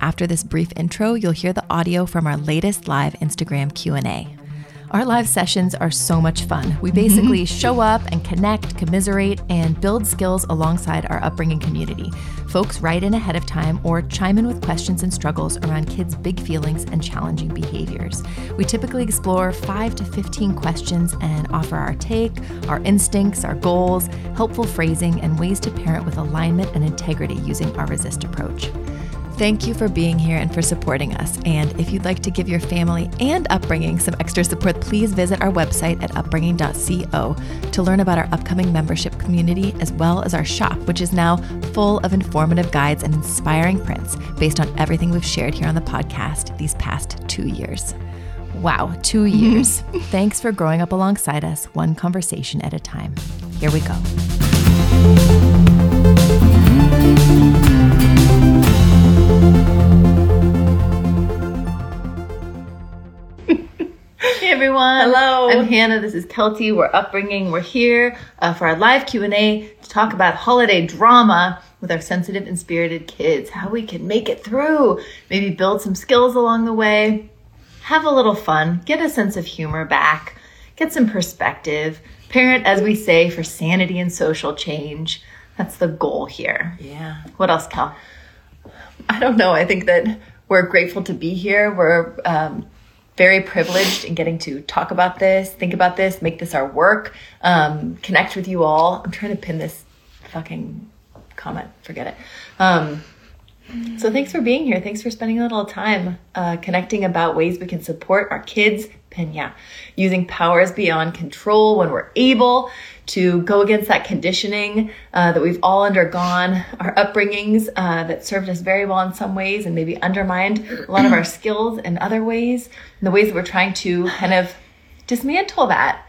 After this brief intro, you'll hear the audio from our latest live Instagram Q&A. Our live sessions are so much fun. We basically mm-hmm. show up and connect, commiserate, and build skills alongside our upbringing community. Folks write in ahead of time or chime in with questions and struggles around kids' big feelings and challenging behaviors. We typically explore 5 to 15 questions and offer our take, our instincts, our goals, helpful phrasing, and ways to parent with alignment and integrity using our resist approach. Thank you for being here and for supporting us. And if you'd like to give your family and upbringing some extra support, please visit our website at upbringing.co to learn about our upcoming membership community as well as our shop, which is now full of informative guides and inspiring prints based on everything we've shared here on the podcast these past two years. Wow, two years. Thanks for growing up alongside us, one conversation at a time. Here we go. Everyone. Hello. I'm Hannah. This is Kelty. We're upbringing. We're here uh, for our live Q&A to talk about holiday drama with our sensitive and spirited kids, how we can make it through, maybe build some skills along the way, have a little fun, get a sense of humor back, get some perspective, parent as we say for sanity and social change. That's the goal here. Yeah. What else, Cal? I don't know. I think that we're grateful to be here. We're um, very privileged in getting to talk about this, think about this, make this our work, um, connect with you all. I'm trying to pin this fucking comment. Forget it. Um, so thanks for being here. Thanks for spending a little time uh, connecting about ways we can support our kids. Pena, using powers beyond control when we're able to go against that conditioning uh, that we've all undergone, our upbringings uh, that served us very well in some ways and maybe undermined a lot of our skills in other ways, and the ways that we're trying to kind of dismantle that,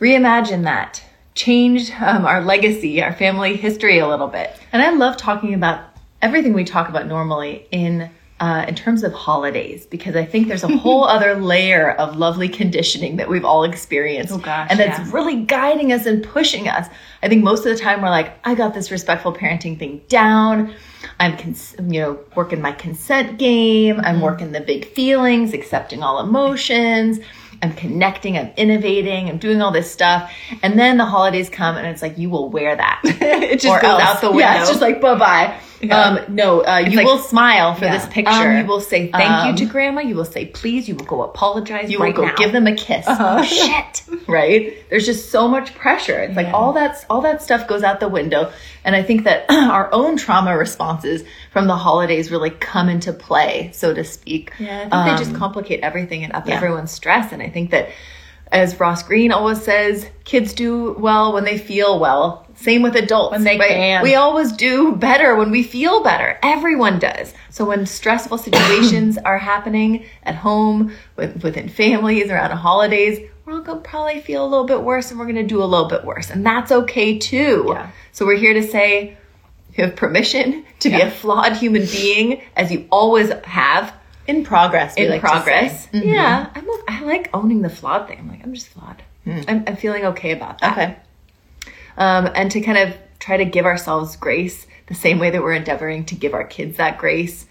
reimagine that, change um, our legacy, our family history a little bit. And I love talking about everything we talk about normally in uh, in terms of holidays because I think there's a whole other layer of lovely conditioning that we've all experienced. Oh, gosh, and that's yeah. really guiding us and pushing us. I think most of the time we're like, I got this respectful parenting thing down. I'm, cons- you know, working my consent game. Mm-hmm. I'm working the big feelings, accepting all emotions. I'm connecting, I'm innovating, I'm doing all this stuff. And then the holidays come and it's like, you will wear that. it just Or goes else. out the window. Yeah, it's just like, bye bye. Yeah. Um, no, uh, you like- will smile for Yeah. this picture. Um, you will say thank um, you to grandma. You will say please. You will go apologize. You right will go now. give them a kiss. Uh-huh. Oh shit! Right? There's just so much pressure. It's like all that all that stuff goes out the window. And I think that our own trauma responses from the holidays really come into play, so to speak. Yeah, I think Um, they just complicate everything and up yeah. everyone's stress. And I think that, as Ross Greene always says, kids do well when they feel well. Same with adults. When they right? can. We always do better when we feel better. Everyone does. So when stressful situations are happening at home, with, within families, around holidays, we're all going to probably feel a little bit worse and we're going to do a little bit worse. And that's okay too. Yeah. So we're here to say, you have permission to be a flawed human being as you always have in progress. in like progress. Mhm. Yeah, I'm. I like owning the flawed thing. I'm like, I'm just flawed. I'm, I'm feeling okay about that. Okay. Um, and to kind of try to give ourselves grace the same way that we're endeavoring to give our kids that grace.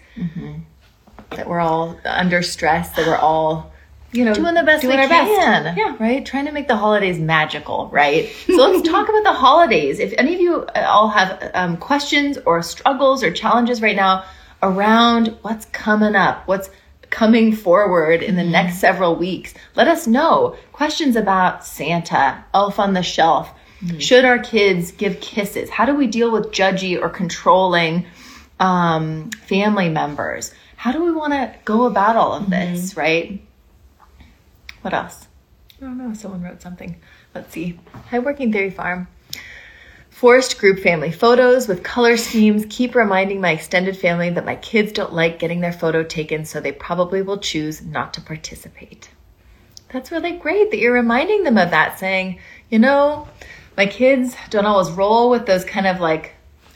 That we're all under stress. That we're all you know, Doing the best doing we our can. best. Yeah. Right. Trying to make the holidays magical. Right. So let's talk about the holidays. If any of you uh, all have um, questions or struggles or challenges right now around what's coming up, what's coming forward in the mm-hmm. next several weeks, let us know. Questions about Santa, Elf on the Shelf. Mm-hmm. Should our kids give kisses? How do we deal with judgy or controlling um, family members? How do we want to go about all of mm-hmm. this, right? What else? I don't know. Someone wrote something. Let's see. Hi, Working Theory Farm. Forced group family photos with color schemes keep reminding my extended family that my kids don't like getting their photo taken, so they probably will choose not to participate. That's really great that you're reminding them of that, saying, you know, my kids don't always roll with those kind of like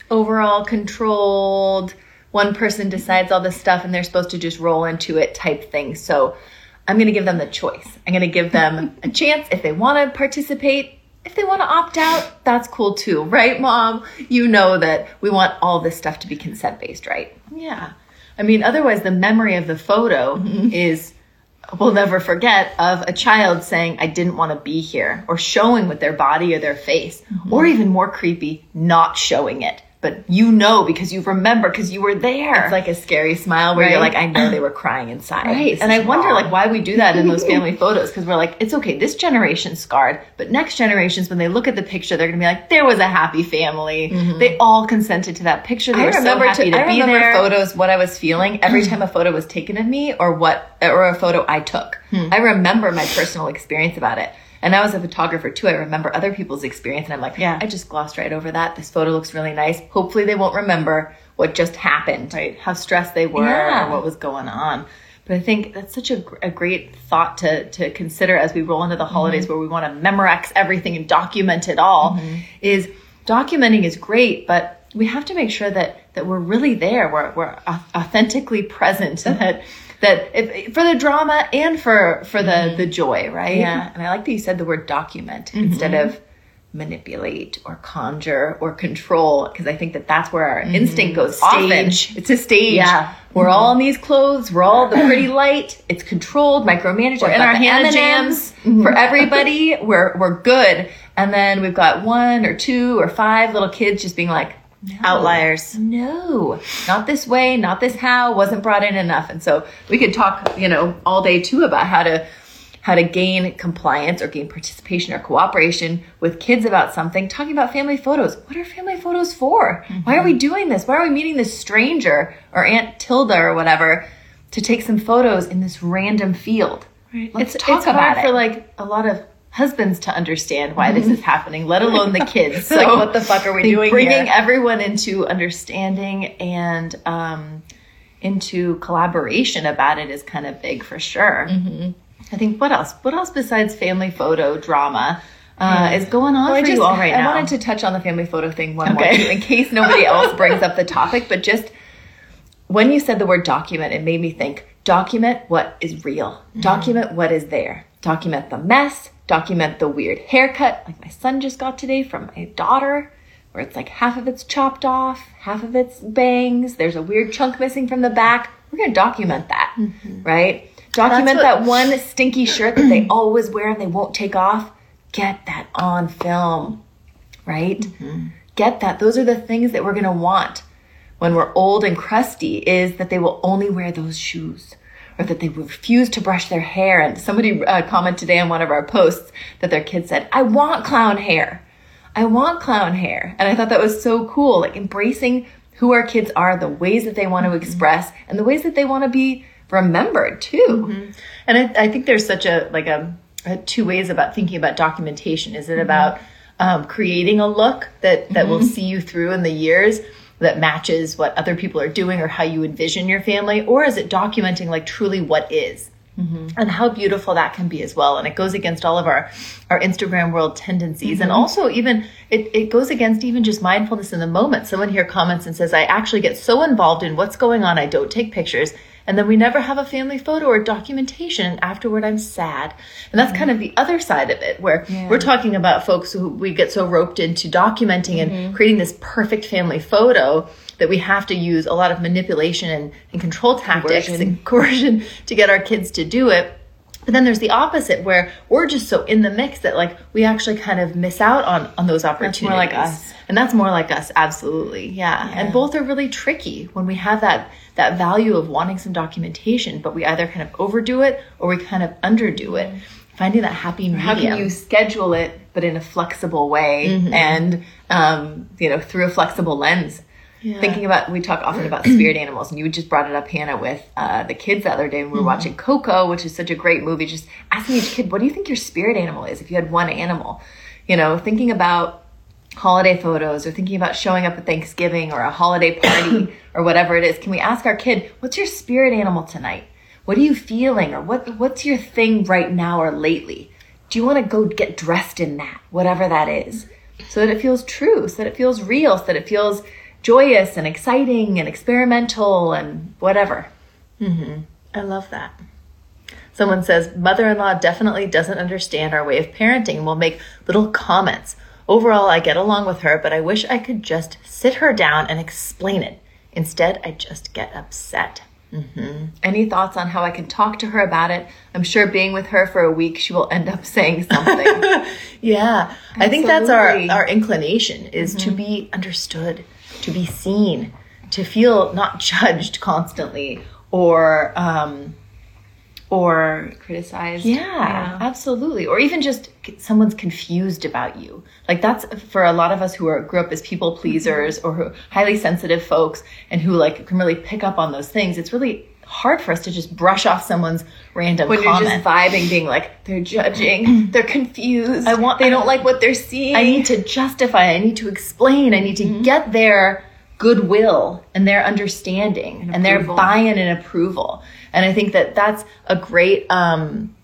overall controlled, one person decides all this stuff and they're supposed to just roll into it type thing. So I'm going to give them the choice. I'm going to give them a chance if they want to participate. If they want to opt out, that's cool too, right, mom? You know that we want all this stuff to be consent based, right? Yeah. I mean, otherwise, the memory of the photo mm-hmm. is we'll never forget of a child saying, I didn't want to be here, or showing with their body or their face, mm-hmm. or even more creepy, not showing it. But you know because you remember because you were there. It's like a scary smile where you're like, I know they were crying inside. Right. This And I wonder like why we do that in those family photos because we're like, it's okay, this generation's scarred, but next generations when they look at the picture, they're gonna be like, there was a happy family. Mm-hmm. They all consented to that picture. They I were remember so happy to, to, I be remember there. photos what I was feeling every time a photo was taken of me or what or a photo I took. Hmm. I remember my personal experience about it. And I was a photographer too. I remember other people's experience and I'm like, Yeah. I just glossed right over that. This photo looks really nice. Hopefully they won't remember what just happened. Right. How stressed they were Yeah. or what was going on. But I think that's such a, a great thought to, to consider as we roll into the holidays mm-hmm. where we want to Memorex everything and document it all mm-hmm. is documenting is great, but we have to make sure that, that we're really there. We're, we're authentically present mm-hmm. that, that if, for the drama and for, for the, mm-hmm. the joy, right? Yeah. And I like that you said the word document mm-hmm. instead of manipulate or conjure or control because I think that that's where our mm-hmm. instinct goes Stage. often. It's a stage. Yeah. We're all in these clothes. We're all the pretty light. It's controlled, micromanaged. We're in our Hannah M&Ms jams. for everybody. we're we're good. And then we've got one or two or five little kids just being like no. Outliers. No, not this way, not this how, wasn't brought in enough. And so we could talk, you know, all day too about how to how to gain compliance or gain participation or cooperation with kids about something, talking about family photos. What are family photos for? Why are we mm-hmm. doing this? Why are we meeting this stranger or Aunt Tilda or whatever to take some photos in this random field? Right. Let's It's- talk it's about hard it. for like a lot of husbands to understand why this is happening, let alone the kids. So Like, what the fuck are we doing Bringing here? everyone into understanding and um, into collaboration about it is kind of big for sure. Mm-hmm. I think what else? What else besides family photo drama uh, is going on Well, I for just- you all right I now? wanted to touch on the family photo thing one Okay. more in case nobody else brings up the topic, but just when you said the word document, it made me think document what is real, document what is there, document the mess, document the weird haircut, like my son just got today from my daughter, where it's like half of it's chopped off, half of it's bangs, there's a weird chunk missing from the back. We're gonna document that, mm-hmm. right? Document what- that one stinky shirt that they always wear and they won't take off. Get that on film, right? Mm-hmm. Get that. Those are the things that we're to want when we're old and crusty is that they will only wear those shoes or that they refuse to brush their hair. And somebody uh, commented today on one of our posts that their kid said, I want clown hair. I want clown hair. And I thought that was so cool, like embracing who our kids are, the ways that they want to mm-hmm. express, and the ways that they want to be remembered too. Mm-hmm. And I, I think there's such a like a, a two ways about thinking about documentation. Is it mm-hmm. about um, creating a look that that will see you through in the years that matches what other people are doing or how you envision your family, or is it documenting like truly what is? Mm-hmm. And how beautiful that can be as well. And it goes against all of our, our Instagram world tendencies. And mm-hmm. also even it, it goes against even just mindfulness in the moment. Someone here comments and says, I actually get so involved in what's going on, I don't take pictures. And then we never have a family photo or documentation. And afterward, I'm sad. And that's kind of the other side of it, where we're talking about folks who we get so roped into documenting and mm-hmm. creating this perfect family photo that we have to use a lot of manipulation and, and control tactics Coercion. and coercion to get our kids to do it. But then there's the opposite where we're just so in the mix that like we actually kind of miss out on on those opportunities. more like us. And that's more like us, absolutely. Yeah. And both are really tricky when we have that that value of wanting some documentation, but we either kind of overdo it or we kind of underdo it. Finding that happy medium. How can you schedule it, but in a flexible way Mm-hmm. and, um, you know, through a flexible lens? Thinking about, we talk often about spirit animals, and you just brought it up, Hannah, with uh, the kids the other day when we were Mm-hmm. watching Coco, which is such a great movie. Just asking each kid, what do you think your spirit animal is if you had one animal? You know, thinking about holiday photos or thinking about showing up at Thanksgiving or a holiday party or whatever it is, can we ask our kid, what's your spirit animal tonight? What are you feeling or what what's your thing right now or lately? Do you want to go get dressed in that, whatever that is? So that it feels true, so that it feels real, so that it feels joyous and exciting and experimental and whatever. Mm-hmm. I love that. Someone says, Mother in law definitely doesn't understand our way of parenting and will make little comments. Overall, I get along with her, but I wish I could just sit her down and explain it. Instead, I just get upset. Mm-hmm. Any thoughts on how I can talk to her about it? I'm sure being with her for a week, she will end up saying something. Yeah, I think that's our our inclination is to mm-hmm. be understood, to be seen, to feel not judged constantly or um or Criticized. yeah, absolutely. Or even just someone's confused about you. Like that's for a lot of us who are grew up as people pleasers or who highly sensitive folks and who like can really pick up on those things. It's really hard for us to just brush off someone's random When comment. you're just vibing, being like, they're judging, they're confused. I want- they don't like what they're seeing. I need to justify, I need to explain, I need to Mm-hmm. get their goodwill and their understanding and, their approval. buy-in and approval. And I think that that's a great, um,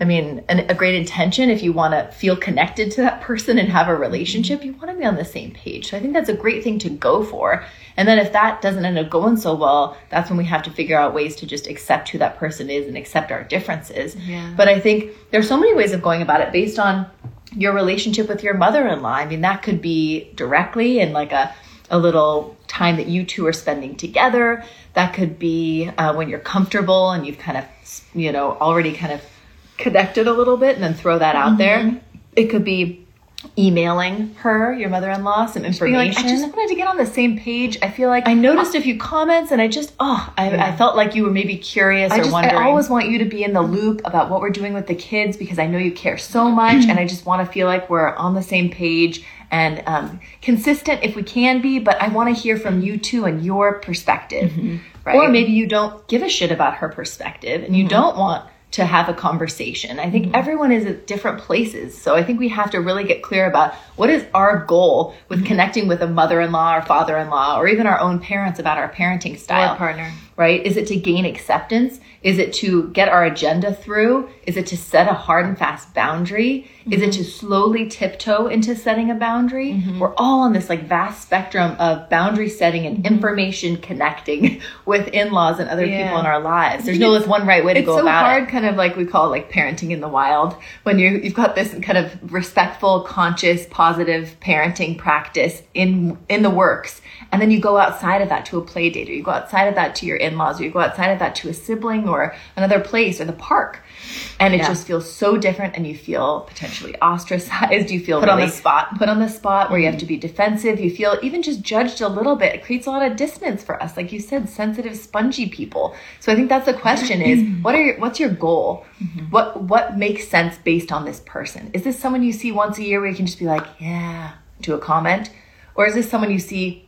I mean, an, a great intention. If you want to feel connected to that person and have a relationship, you want to be on the same page. So I think that's a great thing to go for. And then if that doesn't end up going so well, that's when we have to figure out ways to just accept who that person is and accept our differences. Yeah. But I think there's so many ways of going about it based on your relationship with your mother-in-law. I mean, that could be directly in like a a little time that you two are spending together. That could be uh, when you're comfortable and you've kind of, you know, already kind of connected a little bit, and then throw that out there. Mm-hmm. It could be emailing her, your mother-in-law, some information. like, I just wanted to get on the same page. I feel like I noticed a few comments, and I just, oh, I, I felt like you were maybe curious I or just wondering. I always want you to be in the loop about what we're doing with the kids because I know you care so much and I just want to feel like we're on the same page and um, consistent if we can be, but I want to hear from you too and your perspective. Mm-hmm. Right. Or maybe you don't give a shit about her perspective and you mm-hmm. don't want to have a conversation. I think mm-hmm. everyone is at different places. So I think we have to really get clear about what is our goal with mm-hmm. connecting with a mother in law or father in law or even our own parents about our parenting style. Or partner. Right? Is it to gain acceptance? Is it to get our agenda through? Is it to set a hard and fast boundary? Is it to slowly tiptoe into setting a boundary? Mm-hmm. We're all on this like vast spectrum of boundary setting and mm-hmm. information connecting with in-laws and other Yeah. people in our lives. There's no like one right way to go so about hard, it. It's so hard, kind of like we call it like parenting in the wild. When you you've got this kind of respectful, conscious, positive parenting practice in in the works, and then you go outside of that to a play date, or you go outside of that to your in laws, or you go outside of that to a sibling or another place or the park, and it Yeah. just feels so different, and you feel potentially ostracized. You feel Put on the spot. put on the spot where you have mm-hmm. to be defensive. You feel even just judged a little bit. It creates a lot of dissonance for us, like you said, sensitive, spongy people. So I think that's the question: is what are your, what's your goal? Mm-hmm. What what makes sense based on this person? Is this someone you see once a year where you can just be like, yeah, to a comment, or is this someone you see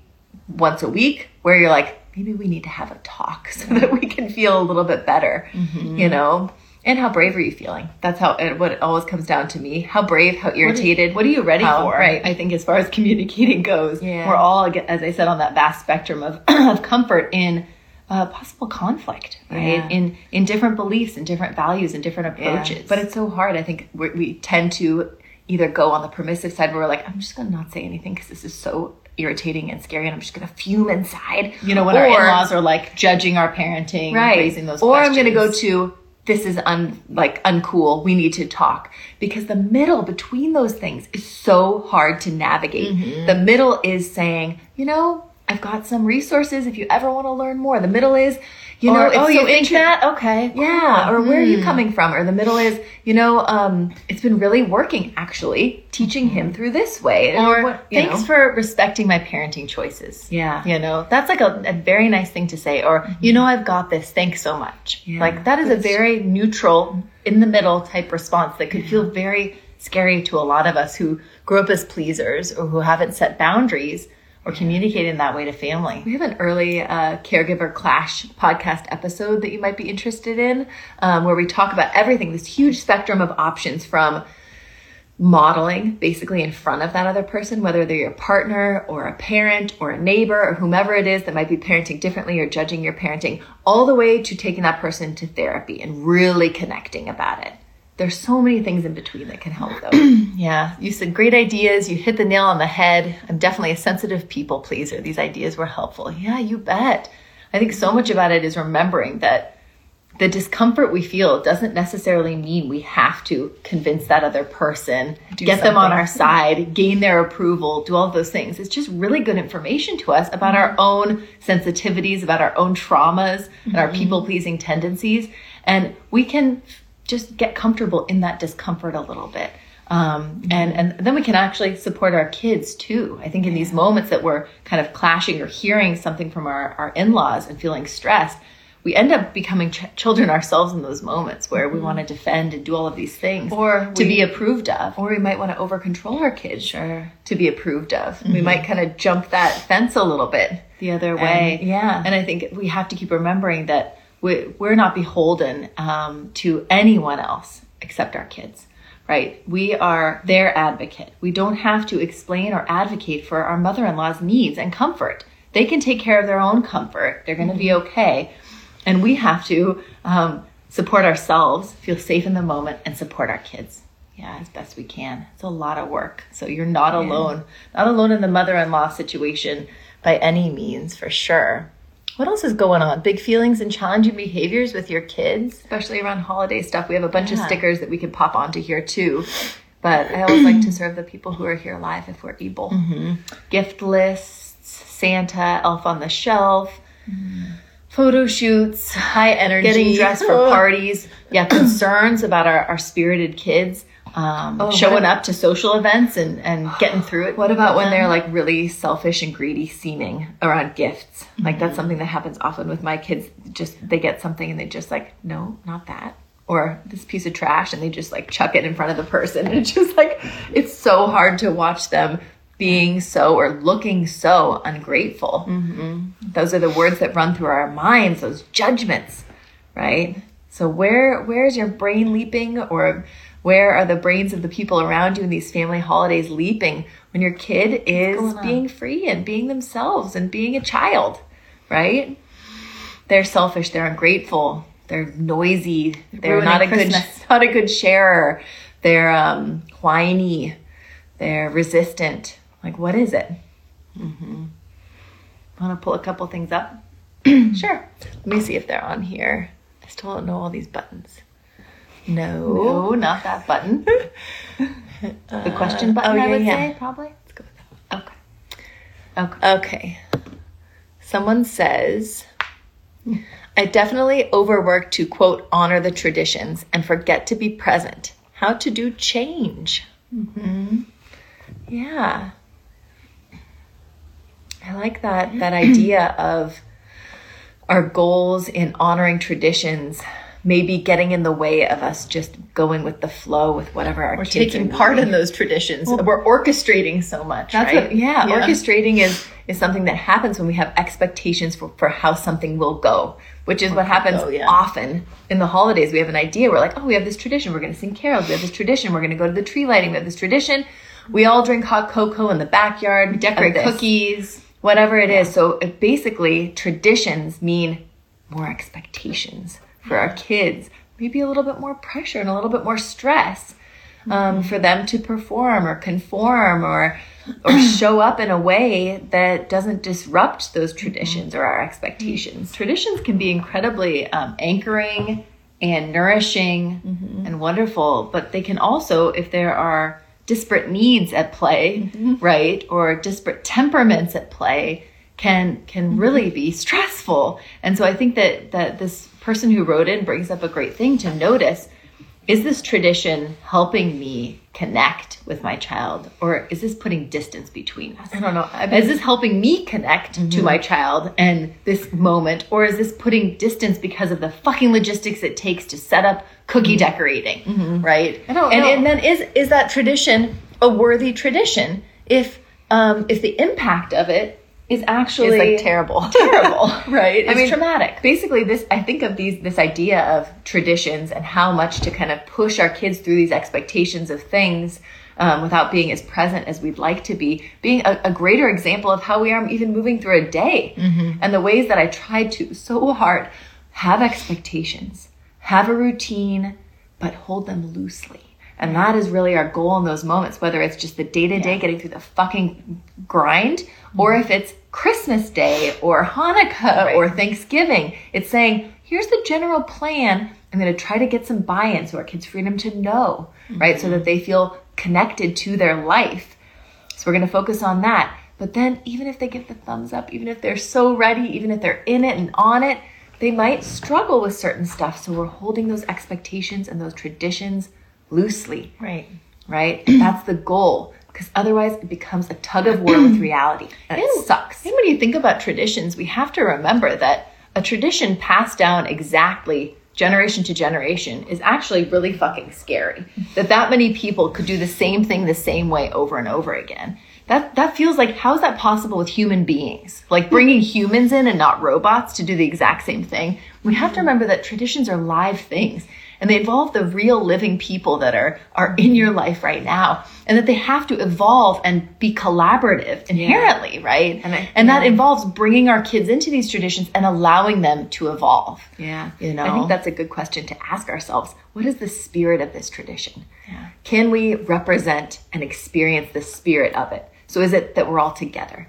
once a week where you're like, maybe we need to have a talk so that we can feel a little bit better, you know? And how brave are you feeling? That's how it, what it always comes down to me. How brave, how irritated. What are you ready How- for? right. I think as far as communicating goes, Yeah. we're all, as I said, on that vast spectrum of, of comfort in uh, possible conflict, right? Yeah. In in different beliefs and different values and different approaches. But it's so hard. I think we we tend to either go on the permissive side where we're like, I'm just going to not say anything because this is so irritating and scary and I'm just going to fume inside. you know, when our in-laws are like judging our parenting, right. raising those or I'm going to go to this is un like uncool. We need to talk because the middle between those things is so hard to navigate. Mm-hmm. The middle is saying, you know, I've got some resources if you ever want to learn more. The middle is, you know, or, it's oh, so you think that? Okay. Yeah, or where are Hmm. you coming from? Or the middle is, you know, um, it's been really working actually, teaching him through this way. Or what- thanks know. for respecting my parenting choices. Yeah. You know, that's like a, a very nice thing to say. Or, you know, I've got this. Thanks so much. Yeah. Like that is a very neutral, in the middle type response that could feel very scary to a lot of us who grew up as pleasers or who haven't set boundaries or communicated in that way to family. We have an early uh, caregiver clash podcast episode that you might be interested in, um, where we talk about everything, this huge spectrum of options from modeling basically in front of that other person, whether they're your partner or a parent or a neighbor or whomever it is that might be parenting differently or judging your parenting, all the way to taking that person to therapy and really connecting about it. There's so many things in between that can help though. Yeah, you said great ideas. You hit the nail on the head. I'm definitely a sensitive people pleaser. These ideas were helpful. Yeah, you bet. I think so much about it is remembering that the discomfort we feel doesn't necessarily mean we have to convince that other person, get them on our side, gain their approval, do all those things. It's just really good information to us about our mm-hmm. own sensitivities, about our own traumas, and our mm-hmm. people pleasing tendencies. And we can just get comfortable in that discomfort a little bit. Um, mm-hmm. and, and then we can actually support our kids too. I think in these moments that we're kind of clashing or hearing something from our, our in-laws and feeling stressed, we end up becoming ch- children ourselves in those moments where we mm-hmm. want to defend and do all of these things Or to we- be approved of. or we might want to over control our kids Sure. to be approved of. We mm-hmm. might kind of jump that fence a little bit. the other way. And- yeah. And I think we have to keep remembering that we're not beholden um, to anyone else except our kids, right? We are their advocate. We don't have to explain or advocate for our mother in law's needs and comfort. They can take care of their own comfort, they're going to be okay. And we have to um, support ourselves, feel safe in the moment, and support our kids. Yeah, as best we can. It's a lot of work. So you're not alone. Not alone in the mother in law situation by any means, for sure. What else is going on? Big feelings and challenging behaviors with your kids? especially around holiday stuff. We have a bunch of stickers that we can pop onto here too. But I always like to serve the people who are here live if we're able. Mm-hmm. Gift lists, Santa, Elf on the Shelf, photo shoots, high energy, getting dressed for parties. Yeah, concerns about our, our spirited kids. Um, oh, what showing up to social events and, and getting through it. What about when with they're like really selfish and greedy seeming around gifts? Like that's mm-hmm. something that happens often with my kids. Just they get something and they just like, no, not that. Or this piece of trash and they just like chuck it in front of the person. And it's just like it's so hard to watch them being so or looking so ungrateful. Mm-hmm. Those are the words that run through our minds, those judgments, right? So where where's your brain leaping or where are the brains of the people around you in these family holidays leaping when your kid is being free and being themselves and being a child, right? They're selfish, they're ungrateful, they're noisy, they're not a good not a good sharer. They're um whiny, they're resistant. Like what is it? Mhm. Want to pull a couple things up? Sure. Let me see if they're on here. I still don't know all these buttons. No, No. not that button. The question button, oh, I would yeah. say, probably. Let's go with that. Okay. Okay. Okay. Someone says, I definitely overwork to quote, honor the traditions and forget to be present. How to do change. Mm-hmm. Yeah. I like that that idea of our goals in honoring traditions maybe getting in the way of us just going with the flow with whatever our We're kids taking part in those traditions. We're orchestrating so much. That's right? what, yeah, orchestrating is is something that happens when we have expectations for, for how something will go, which is what happens go, yeah. often in the holidays. We have an idea. We're like, oh, we have this tradition. We're going to sing carols. We have this tradition. We're going to go to the tree lighting. We have this tradition. We all drink hot cocoa in the backyard. We Decorate cookies. whatever it is. So it basically, traditions mean more expectations for our kids, maybe a little bit more pressure and a little bit more stress um, for them to perform or conform or or show up in a way that doesn't disrupt those traditions or our expectations. Traditions can be incredibly um, anchoring and nourishing and wonderful, but they can also, if there are disparate needs at play, right, or disparate temperaments at play, can can mm-hmm. really be stressful. And so I think that that this person who wrote in brings up a great thing to notice. Is this tradition helping me connect with my child or is this putting distance between us? I don't know. I is this helping me connect to mm-hmm. my child and this moment or is this putting distance because of the fucking logistics it takes to set up cookie mm-hmm. decorating, right? I don't and, know. and then is is that tradition a worthy tradition if um if the impact of it is actually It's like terrible. terrible, right? It's I mean, traumatic. Basically, this I think of these this idea of traditions and how much to kind of push our kids through these expectations of things um, without being as present as we'd like to be. Being a, a greater example of how we are even moving through a day and the ways that I tried to so hard have expectations, have a routine, but hold them loosely. And that is really our goal in those moments, whether it's just the day to day getting through the fucking grind, mm-hmm. or if it's Christmas Day or Hanukkah or Thanksgiving. It's saying, here's the general plan. I'm going to try to get some buy in so our kids' freedom to know, right? So mm-hmm. that they feel connected to their life. So we're going to focus on that. But then, even if they give the thumbs up, even if they're so ready, even if they're in it and on it, they might struggle with certain stuff. So we're holding those expectations and those traditions loosely, Right. right? That's the goal. Because otherwise, it becomes a tug of war with reality. And it sucks. And when you think about traditions, we have to remember that a tradition passed down exactly generation to generation is actually really fucking scary. Mm-hmm. That that many people could do the same thing the same way over and over again. That that feels like how is that possible with human beings? Like mm-hmm. bringing humans in and not robots to do the exact same thing. We have to mm-hmm. remember that traditions are live things and they involve the real living people that are are in your life right now and that they have to evolve and be collaborative inherently right And I- and that involves bringing our kids into these traditions and allowing them to evolve Yeah. You know? I think that's a good question to ask ourselves. What is the spirit of this tradition? yeah. Can we represent and experience the spirit of it? So is it that we're all together?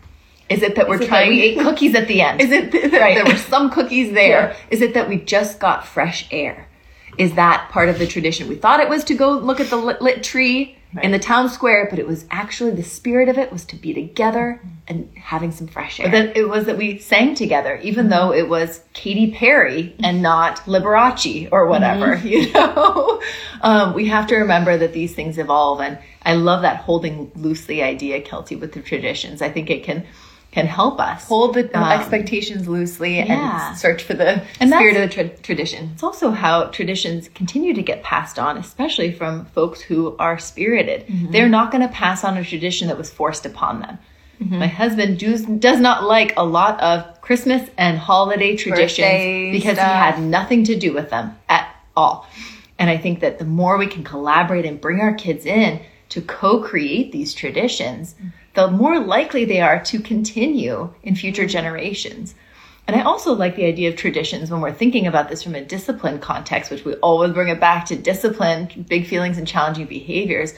Is it that we're Is it that trying we ate cookies at the end Is it that Right. there were some cookies there? Is Yeah. it that we just got fresh air? Is that part of the tradition? We thought it was to go look at the lit, lit tree in the town square, but it was actually the spirit of it was to be together and having some fresh air. that it was that we sang together, even though it was Katy Perry and not Liberace or whatever, you know? Um, we have to remember that these things evolve. And I love that holding loosely idea, Kelty, with the traditions. I think it can can help us hold the Um, expectations loosely yeah. and search for the And spirit of the tra- tradition. It's also how traditions continue to get passed on, especially from folks who are spirited. Mm-hmm. They're not going to pass on a tradition that was forced upon them. Mm-hmm. My husband does, does not like a lot of Christmas and holiday traditions Birthday because stuff. he had nothing to do with them at all. And I think that the more we can collaborate and bring our kids in to co create these traditions, mm-hmm. The more likely they are to continue in future generations. And I also like the idea of traditions when we're thinking about this from a discipline context, which we always bring it back to discipline, big feelings, and challenging behaviors.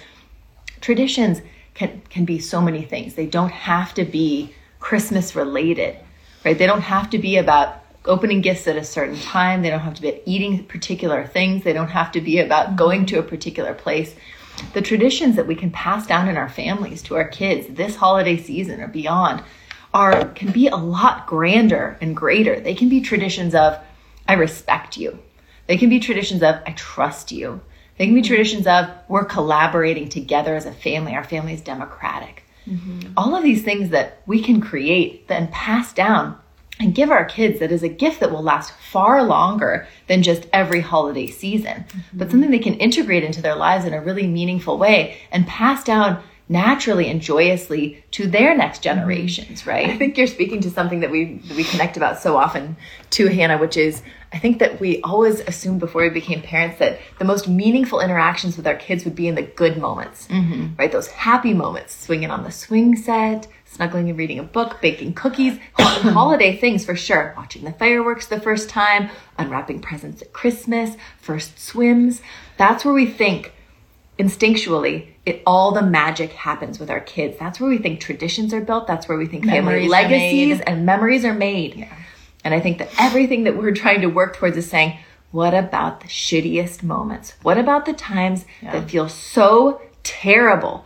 Traditions can, can be so many things. They don't have to be Christmas related, right? They don't have to be about opening gifts at a certain time. They don't have to be eating particular things. They don't have to be about going to a particular place. The traditions that we can pass down in our families to our kids this holiday season or beyond are can be a lot grander and greater. They can be traditions of I respect you. They can be traditions of I trust you. They can be traditions of we're collaborating together as a family. Our family is democratic. Mm-hmm. All of these things that we can create, then pass down and give our kids that is a gift that will last far longer than just every holiday season, mm-hmm. but something they can integrate into their lives in a really meaningful way and pass down naturally and joyously to their next mm-hmm. generations, right? I think you're speaking to something that we that we connect about so often to Hannah, which is I think that we always assumed before we became parents that the most meaningful interactions with our kids would be in the good moments, mm-hmm. right? Those happy moments, swinging on the swing set, snuggling and reading a book, baking cookies, holiday things for sure, watching the fireworks the first time, unwrapping presents at Christmas, first swims. That's where we think instinctually it all the magic happens with our kids. That's where we think traditions are built. That's where we think family Memories are legacies and memories are made. And i think that everything that we're trying to work towards is saying what about the shittiest moments? What about the times that feel so terrible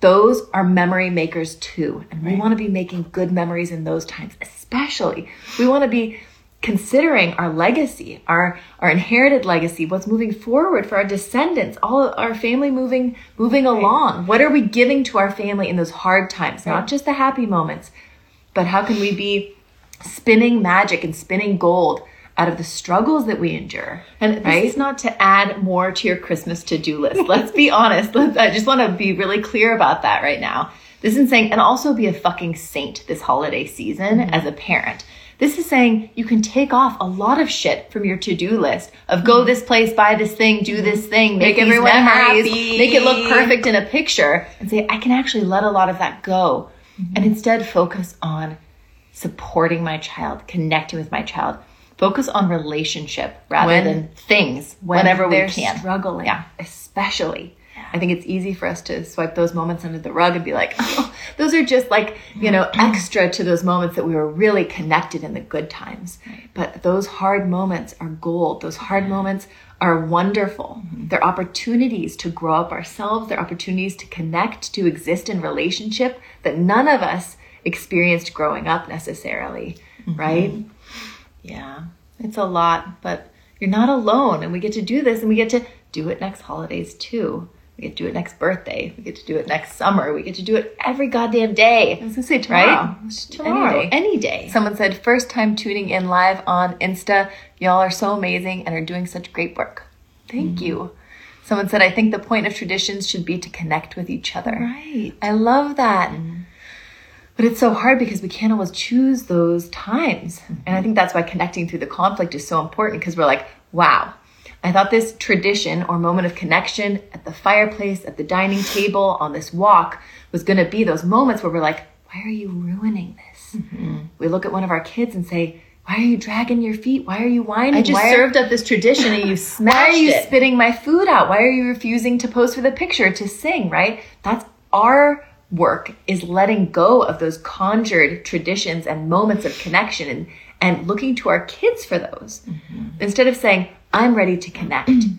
those are memory makers too. And we want to be making good memories in those times, especially. We want to be considering our legacy, our our inherited legacy, what's moving forward for our descendants, all of our family moving moving along. What are we giving to our family in those hard times? Not just the happy moments, but how can we be spinning magic and spinning gold out of the struggles that we endure? And this is not to add more to your Christmas to do list. Let's be honest. Let's, I just want to be really clear about that right now. This isn't saying, and also be a fucking saint this holiday season Mm-hmm. as a parent. This is saying you can take off a lot of shit from your to do list of Mm-hmm. go this place, buy this thing, do this thing, make, Make everyone memories, happy. make it look perfect in a picture, and say, I can actually let a lot of that go Mm-hmm. and instead focus on supporting my child, connecting with my child. Focus on relationship rather When- than things when whenever we can. struggling, Yeah. especially. I think it's easy for us to swipe those moments under the rug and be like, oh, those are just like, you know, mm-hmm. extra to those moments that we were really connected in the good times. But those hard moments are gold. Those hard moments are wonderful. Mm-hmm. They're opportunities to grow up ourselves. They're opportunities to connect, to exist in relationship that none of us experienced growing up necessarily, mm-hmm. right? Yeah, it's a lot, but you're not alone. And we get to do this and we get to do it next holidays too. We get to do it next birthday. We get to do it next summer. We get to do it every goddamn day. I was gonna say tomorrow. Right? Tomorrow. Any day. Any day. Someone said, first time tuning in live on Insta. Y'all are so amazing and are doing such great work. Thank mm. you. Someone said, I think the point of traditions should be to connect with each other. Right. I love that. Mm. But it's so hard because we can't always choose those times. And I think that's why connecting through the conflict is so important because we're like, wow, I thought this tradition or moment of connection at the fireplace, at the dining table, on this walk was going to be those moments where we're like, why are you ruining this? Mm-hmm. We look at one of our kids and say, why are you dragging your feet? Why are you whining? I just why are- served up this tradition and you smashed Why are you it. spitting my food out? Why are you refusing to pose for the picture, to sing, right? That's our work is letting go of those conjured traditions and moments of connection and, and looking to our kids for those. Mm-hmm. Instead of saying, I'm ready to connect. Mm-hmm.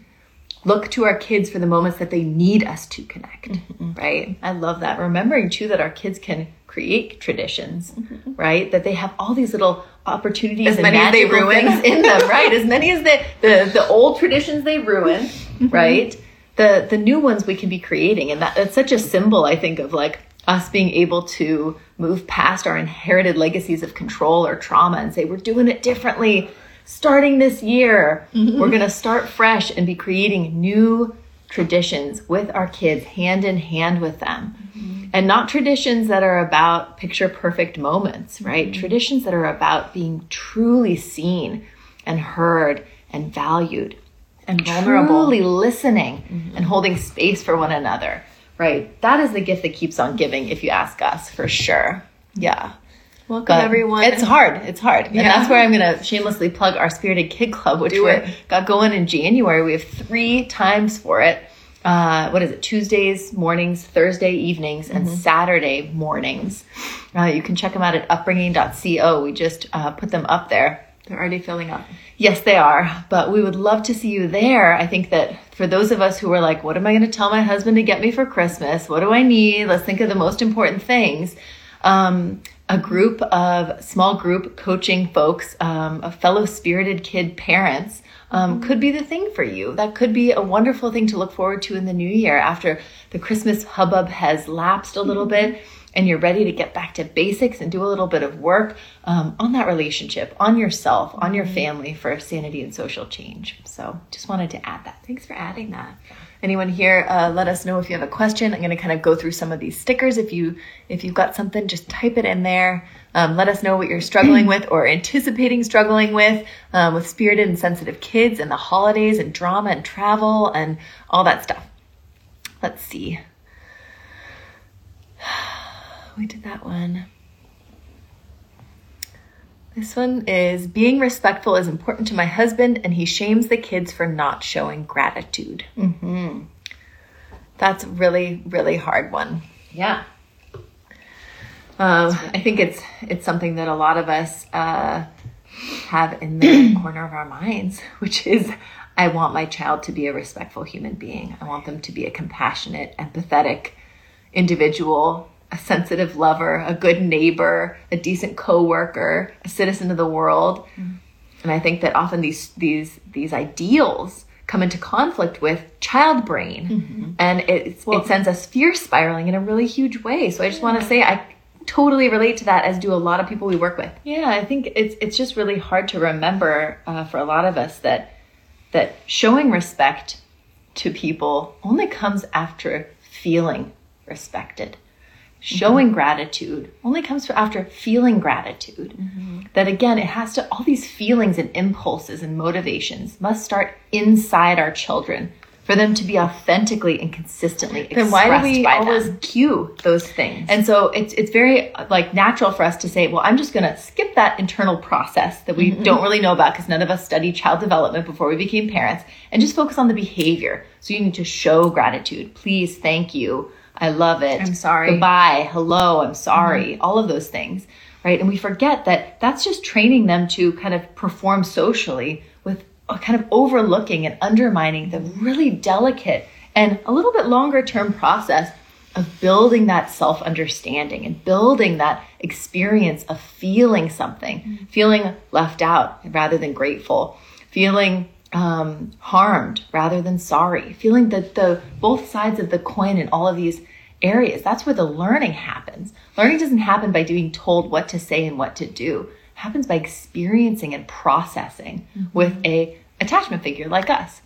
Look to our kids for the moments that they need us to connect, mm-hmm. right? I love that. Remembering too that our kids can create traditions, right? That they have all these little opportunities As and many as they ruin. things in them, right? As many as the, the the old traditions they ruin, right? The the new ones we can be creating, and that that's such a symbol, I think, of like us being able to move past our inherited legacies of control or trauma and say we're doing it differently. Starting this year, mm-hmm. we're going to start fresh and be creating new traditions with our kids, hand in hand with them. Mm-hmm. And not traditions that are about picture perfect moments, right? Mm-hmm. Traditions that are about being truly seen and heard and valued And vulnerable. truly listening and holding space for one another, right? That is the gift that keeps on giving, if you ask us, for sure. Yeah. Welcome, But everyone. It's hard. It's hard. And Yeah. that's where I'm going to shamelessly plug our Spirited Kid Club, which we got going in January. We have three times for it. Uh, what is it? Tuesdays mornings, Thursday evenings, and Mm-hmm. Saturday mornings. Uh, you can check them out at upbringing.co. We just uh, put them up there. They're already filling up. Yes, they are. But we would love to see you there. I think that for those of us who are like, what am I going to tell my husband to get me for Christmas? What do I need? Let's think of the most important things. Um, a group of small group coaching folks, um, of fellow spirited kid parents, um, could be the thing for you. That could be a wonderful thing to look forward to in the new year after the Christmas hubbub has lapsed a little bit and you're ready to get back to basics and do a little bit of work um, on that relationship, on yourself, on your family for sanity and social change. So just wanted to add that. Thanks for adding that. Anyone here, uh, let us know if you have a question. I'm going to kind of go through some of these stickers. If you if you've got something, just type it in there. Um, let us know what you're struggling with or anticipating struggling with um, with spirited and sensitive kids and the holidays and drama and travel and all that stuff. Let's see. We did that one. This one is being respectful is important to my husband, and he shames the kids for not showing gratitude. Mm-hmm. That's really, really hard one. Yeah. Um, I think it's it's something that a lot of us uh, have in the corner of our minds, which is I want my child to be a respectful human being. I want them to be a compassionate, empathetic, individual, a sensitive lover, a good neighbor, a decent coworker, a citizen of the world. Mm. And I think that often these these these ideals come into conflict with child brain mm-hmm. and it, well, it sends us fear spiraling in a really huge way. So I just yeah. want to say I totally relate to that as do a lot of people we work with. Yeah, I think it's it's just really hard to remember uh, for a lot of us that that showing respect to people only comes after feeling respected. Showing mm-hmm. gratitude only comes after feeling gratitude. Mm-hmm. That again, it has to, all these feelings and impulses and motivations must start inside our children for them to be authentically and consistently expressed then why do we always them. cue those things and so it's it's very like natural for us to say well i'm just going to skip that internal process that we mm-hmm. don't really know about because none of us studied child development before we became parents and just focus on the behavior so you need to show gratitude please thank you i love it. I'm sorry. Goodbye. Hello. I'm sorry. Mm-hmm. all of those things right? And we forget that that's just training them to kind of perform socially with kind of overlooking and undermining the really delicate and a little bit longer term process of building that self understanding and building that experience of feeling something, mm-hmm. feeling left out rather than grateful, feeling um, harmed rather than sorry, feeling that the both sides of the coin and all of these areas. That's where the learning happens. Learning doesn't happen by being told what to say and what to do. It happens by experiencing and processing mm-hmm. with a attachment figure like us.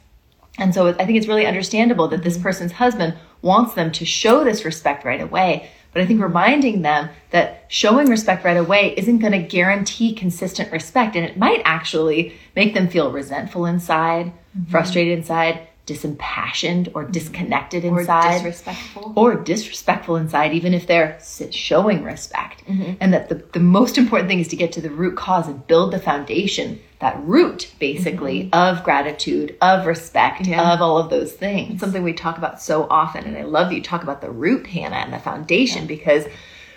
And so I think it's really understandable that this person's husband wants them to show this respect right away. But I think reminding them that showing respect right away isn't going to guarantee consistent respect. And it might actually make them feel resentful inside, mm-hmm. frustrated inside, disimpassioned or disconnected inside or disrespectful or disrespectful inside even if they're showing respect mm-hmm. and that the, the most important thing is to get to the root cause and build the foundation that root basically mm-hmm. of gratitude of respect yeah. of all of those things it's something we talk about so often and i love that you talk about the root hannah and the foundation yeah. because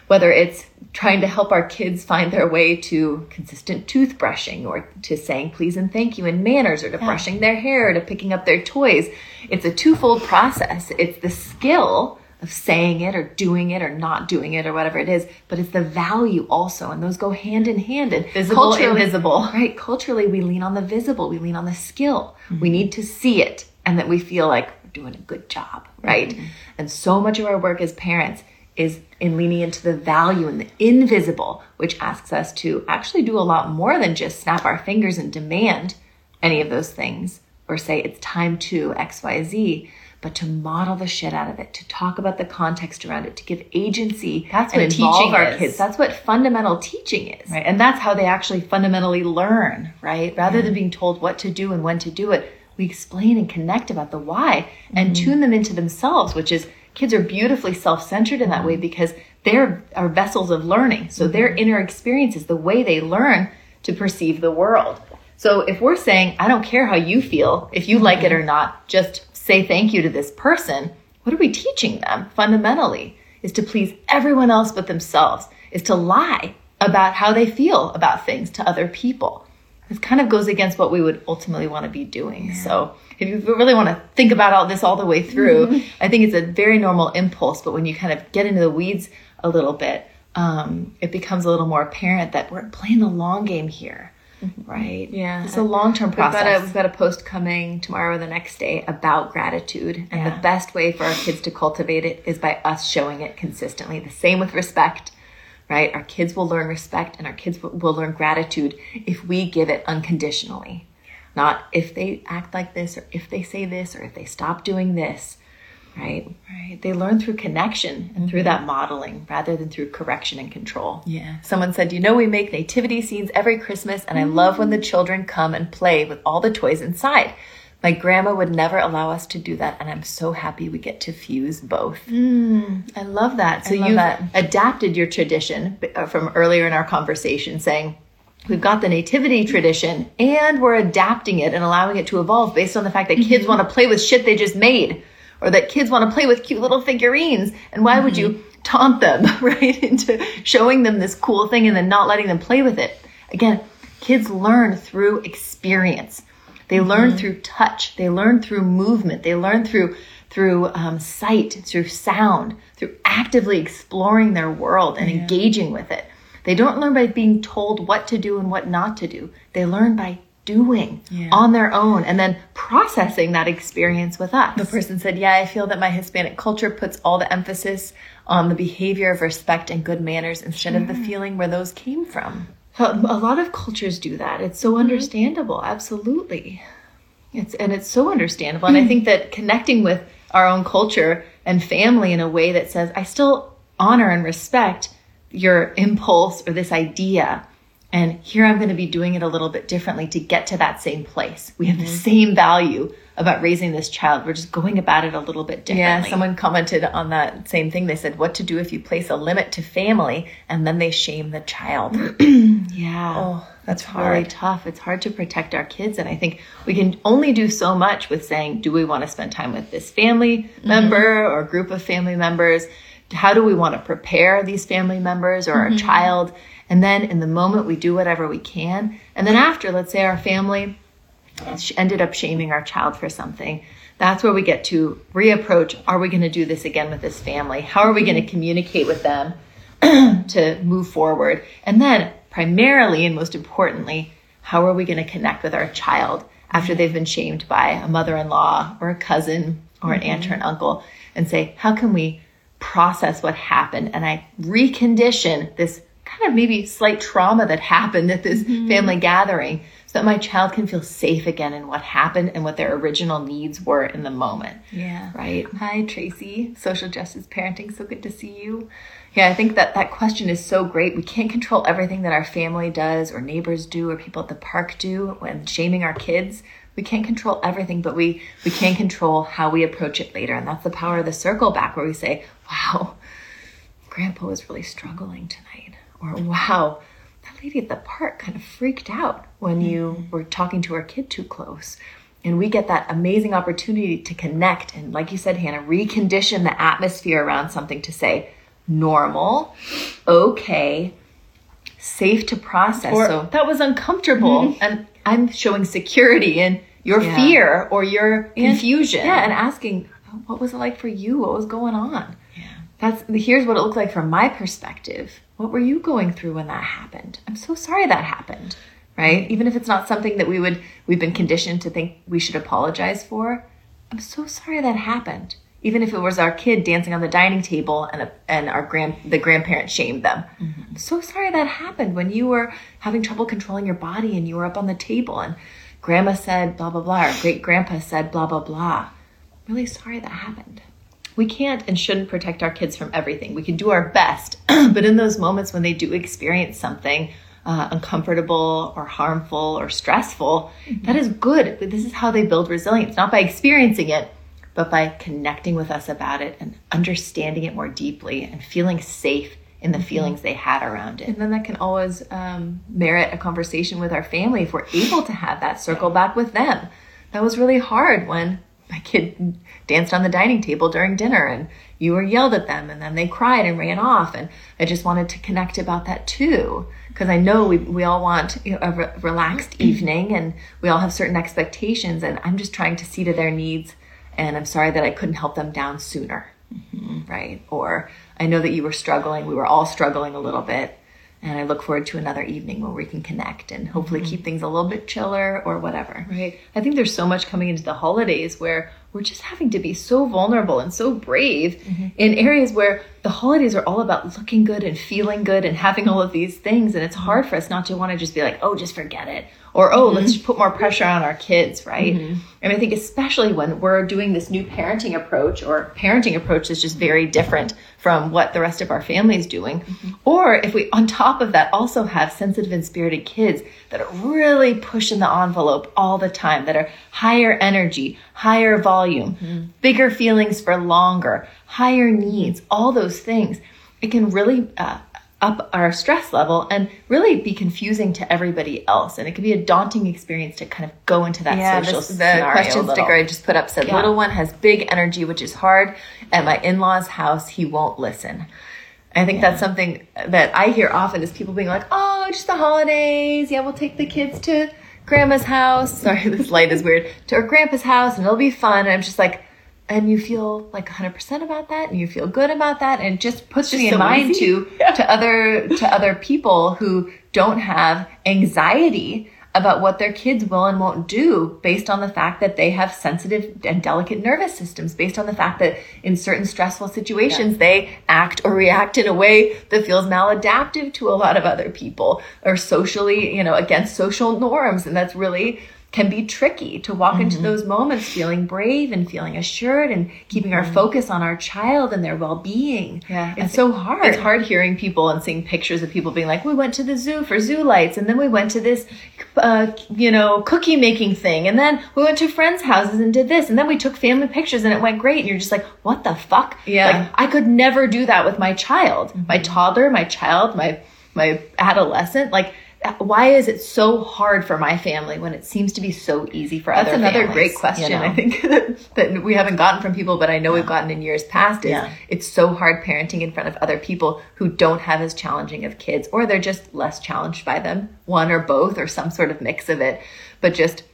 whether it's trying to help our kids find their way to consistent toothbrushing or to saying please and thank you in manners or to yeah. brushing their hair or to picking up their toys. It's a twofold process. It's the skill of saying it or doing it or not doing it or whatever it is, but it's the value also. And those go hand in hand. And visible, invisible. Right. Culturally, we lean on the visible, we lean on the skill. Mm-hmm. We need to see it and that we feel like we're doing a good job. Right. Mm-hmm. And so much of our work as parents is in leaning into the value and the invisible, which asks us to actually do a lot more than just snap our fingers and demand any of those things or say it's time to XYZ, but to model the shit out of it, to talk about the context around it, to give agency that's and what teaching our is. kids. That's what fundamental teaching is. Right. And that's how they actually fundamentally learn, right? Rather yeah. than being told what to do and when to do it, we explain and connect about the why and mm-hmm. tune them into themselves, which is kids are beautifully self-centered in that way because they're are vessels of learning. So their mm-hmm. inner experience is the way they learn to perceive the world. So if we're saying, I don't care how you feel, if you like it or not, just say thank you to this person, what are we teaching them fundamentally? Is to please everyone else but themselves, is to lie about how they feel about things to other people. This kind of goes against what we would ultimately want to be doing. Yeah. So if you really want to think about all this all the way through, mm-hmm. I think it's a very normal impulse. But when you kind of get into the weeds a little bit, um, it becomes a little more apparent that we're playing the long game here, mm-hmm. right? Yeah, it's a long term process. We've got, a, we've got a post coming tomorrow or the next day about gratitude, and yeah. the best way for our kids to cultivate it is by us showing it consistently. The same with respect right? Our kids will learn respect and our kids will learn gratitude if we give it unconditionally. Not if they act like this or if they say this or if they stop doing this, right? Right. They learn through connection and through that modeling rather than through correction and control. Yeah. Someone said, You know, we make nativity scenes every Christmas, and I love when the children come and play with all the toys inside. My grandma would never allow us to do that, and I'm so happy we get to fuse both. Mm, I love that. So you adapted your tradition uh, from earlier in our conversation, saying, We've got the nativity tradition and we're adapting it and allowing it to evolve based on the fact that kids mm-hmm. want to play with shit they just made or that kids want to play with cute little figurines. And why mm-hmm. would you mm-hmm. taunt them, right, into showing them this cool thing and then not letting them play with it? Again, kids learn through experience. They learn through touch. They learn through movement. They learn through through um, sight, through sound, through actively exploring their world and engaging with it. They don't learn by being told what to do and what not to do. They learn by doing Yeah. on their own and then processing that experience with us. The person said, Yeah, I feel that my Hispanic culture puts all the emphasis on the behavior of respect and good manners instead of the feeling where those came from. A lot of cultures do that. It's so mm-hmm. understandable. Absolutely. It's and it's so understandable. And I mm. think that connecting with our own culture and family in a way that says, I still honor and respect your impulse or this idea. And here I'm going to be doing it a little bit differently to get to that same place. We have the mm-hmm. same value about raising this child. We're just going about it a little bit differently. Yeah, someone commented on that same thing. They said, What to do if you place a limit to family and then they shame the child? Yeah. Oh, that's it's really hard. tough. It's hard to protect our kids. And I think we can only do so much with saying, do we want to spend time with this family mm-hmm. member or group of family members? How do we want to prepare these family members or our mm-hmm. child? And then in the moment, we do whatever we can. And then after, let's say our family ended up shaming our child for something. That's where we get to reapproach. Are we going to do this again with this family? How are we going to mm-hmm. communicate with them to move forward? And then, primarily and most importantly, how are we going to connect with our child after mm-hmm. they've been shamed by a mother in law or a cousin or an aunt or an uncle and say, how can we process what happened? And I recondition this kind of maybe slight trauma that happened at this mm-hmm. family gathering so that my child can feel safe again in what happened and what their original needs were in the moment. Yeah. Right. Hi, Tracy. Social justice parenting. So good to see you. Yeah, I think that that question is so great. We can't control everything that our family does, or neighbors do, or people at the park do when shaming our kids. We can't control everything, but we we can control how we approach it later, and that's the power of the circle back, where we say, "Wow, Grandpa was really struggling tonight," or "Wow, that lady at the park kind of freaked out when you mm-hmm. were talking to her kid too close." And we get that amazing opportunity to connect and, like you said, Hannah, recondition the atmosphere around something to say normal, okay, safe to process. Or so that was uncomfortable. Mm-hmm. And I'm showing security in your Yeah. fear or your and- confusion. yeah, and asking, what was it like for you? What was going on? That's here's what it looked like from my perspective. What were you going through when that happened? I'm so sorry that happened. Right? Even if it's not something that we would we've been conditioned to think we should apologize for. I'm so sorry that happened. Even if it was our kid dancing on the dining table and a, and our grand the grandparent shamed them. I'm so sorry that happened when you were having trouble controlling your body and you were up on the table and grandma said blah blah blah or great grandpa said blah blah blah. I'm Really sorry that happened. We can't and shouldn't protect our kids from everything. We can do our best, but in those moments when they do experience something uh, uncomfortable or harmful or stressful, that is good. This is how they build resilience, not by experiencing it, but by connecting with us about it and understanding it more deeply and feeling safe in the feelings they had around it. And then that can always um, merit a conversation with our family if we're able to have that circle back with them. That was really hard when my kid danced on the dining table during dinner and you were yelled at them and then they cried and ran off. And I just wanted to connect about that too. Because I know we, we all want you know, a re- relaxed evening and we all have certain expectations. And I'm just trying to see to their needs. And I'm sorry that I couldn't help them down sooner. Mm-hmm. Right. Or I know that you were struggling. We were all struggling a little bit. And I look forward to another evening where we can connect and hopefully keep mm-hmm. things a little bit chiller or whatever. Right. I think there's so much coming into the holidays where we're just having to be so vulnerable and so brave mm-hmm. in areas where the holidays are all about looking good and feeling good and having all of these things. And it's hard for us not to want to just be like, oh, just forget it. Or, oh, mm-hmm. let's just put more pressure on our kids, right? Mm-hmm. And I think especially when we're doing this new parenting approach or parenting approach is just very different from what the rest of our family is doing. Mm-hmm. Or if we, on top of that, also have sensitive and spirited kids that are really pushing the envelope all the time, that are higher energy, higher volume, bigger feelings for longer, higher needs, all those things, it can really uh, up our stress level and really be confusing to everybody else. And it can be a daunting experience to kind of go into that Yeah, social this, the question little. sticker I just put up said, Yeah. little one has big energy, which is hard. At my in-laws house, he won't listen. I think that's something that I hear often is people being like, oh, just the holidays. Yeah, we'll take the kids to grandma's house. Sorry, this light is weird. To our grandpa's house and it'll be fun. And I'm just like, and you feel like 100% about that and you feel good about that and it just puts just me in mind easy. to to other to other people who don't have anxiety about what their kids will and won't do based on the fact that they have sensitive and delicate nervous systems based on the fact that in certain stressful situations they act or react in a way that feels maladaptive to a lot of other people or socially you know against social norms and that's really can be tricky to walk into mm-hmm. those moments feeling brave and feeling assured and keeping our mm-hmm. focus on our child and their well-being. Yeah, It's so hard. It's hard hearing people and seeing pictures of people being like, we went to the zoo for zoo lights and then we went to this uh, you know cookie making thing and then we went to friends houses and did this and then we took family pictures and it went great and you're just like what the fuck Yeah. like i could never do that with my child my mm-hmm. toddler my child my my adolescent like why is it so hard for my family when it seems to be so easy for us? That's other another families, great question. you know? I think that, that we haven't gotten from people, but I know we've gotten in years past. Is Yeah. it's so hard parenting in front of other people who don't have as challenging of kids, or they're just less challenged by them, one or both, or some sort of mix of it. But just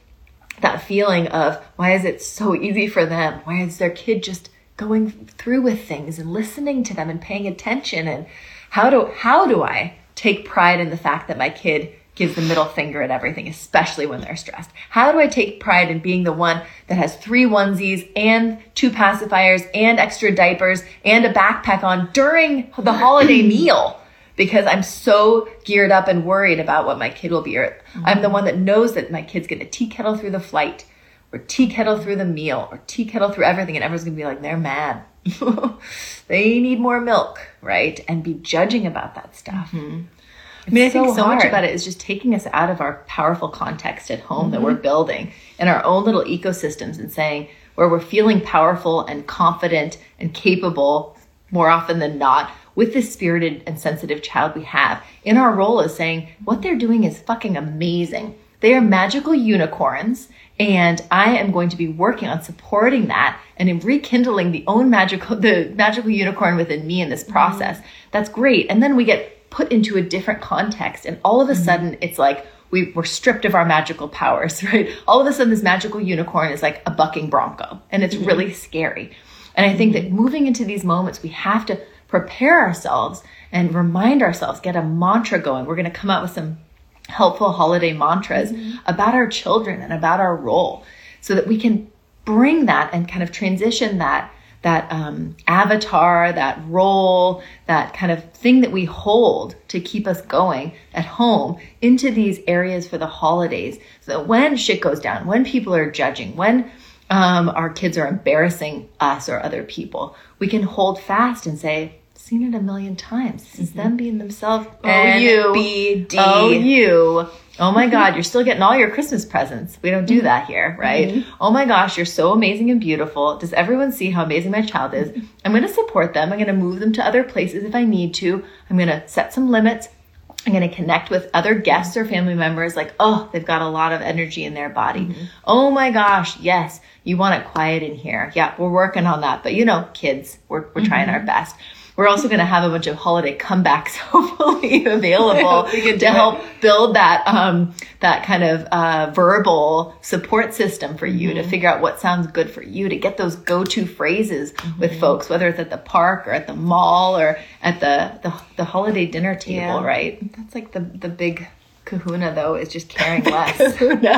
that feeling of why is it so easy for them? Why is their kid just going through with things and listening to them and paying attention? And how do how do I take pride in the fact that my kid gives the middle finger at everything, especially when they're stressed? How do I take pride in being the one that has three onesies and two pacifiers and extra diapers and a backpack on during the holiday meal? Because I'm so geared up and worried about what my kid will be. Or I'm the one that knows that my kid's gonna tea kettle through the flight, or tea kettle through the meal, or tea kettle through everything, and everyone's gonna be like, they're mad. they need more milk, right? And be judging about that stuff. Mm-hmm. I mean, I think so much about it is just taking us out of our powerful context at home that mm-hmm. we're building in our own little ecosystems and saying where we're feeling powerful and confident and capable more often than not with this spirited and sensitive child we have in our role as saying what they're doing is fucking amazing. They are magical unicorns and I am going to be working on supporting that and in rekindling the own magical the magical unicorn within me in this mm-hmm. process. That's great. And then we get put into a different context and all of a mm-hmm. sudden it's like we, we're stripped of our magical powers right? All of a sudden this magical unicorn is like a bucking bronco and it's mm-hmm. really scary. And i think that moving into these moments we have to prepare ourselves and remind ourselves get a mantra going. We're going to come out with some helpful holiday mantras about our children and about our role so that we can bring that and kind of transition that that um, avatar, that role, that kind of thing that we hold to keep us going at home into these areas for the holidays. So that when shit goes down, when people are judging, when um, our kids are embarrassing us or other people, we can hold fast and say, seen it a million times. This mm-hmm. is them being themselves. Oh, you. Oh, you. Oh my God, you're still getting all your Christmas presents. We don't do mm-hmm. that here, right? Mm-hmm. Oh my gosh, you're so amazing and beautiful. Does everyone see how amazing my child is? I'm going to support them. I'm going to move them to other places if I need to. I'm going to set some limits. I'm going to connect with other guests or family members like, oh, they've got a lot of energy in their body. Oh my gosh, yes, you want it quiet in here. Yeah, we're working on that. But you know, kids, we're, we're trying our best. We're also going to have a bunch of holiday comebacks hopefully available We can do to it. help build that um, that kind of uh, verbal support system for you Mm-hmm. to figure out what sounds good for you to get those go-to phrases Mm-hmm. with folks, whether it's at the park or at the mall or at the the, the holiday dinner table, Yeah. right? That's like the the big kahuna though is just caring less.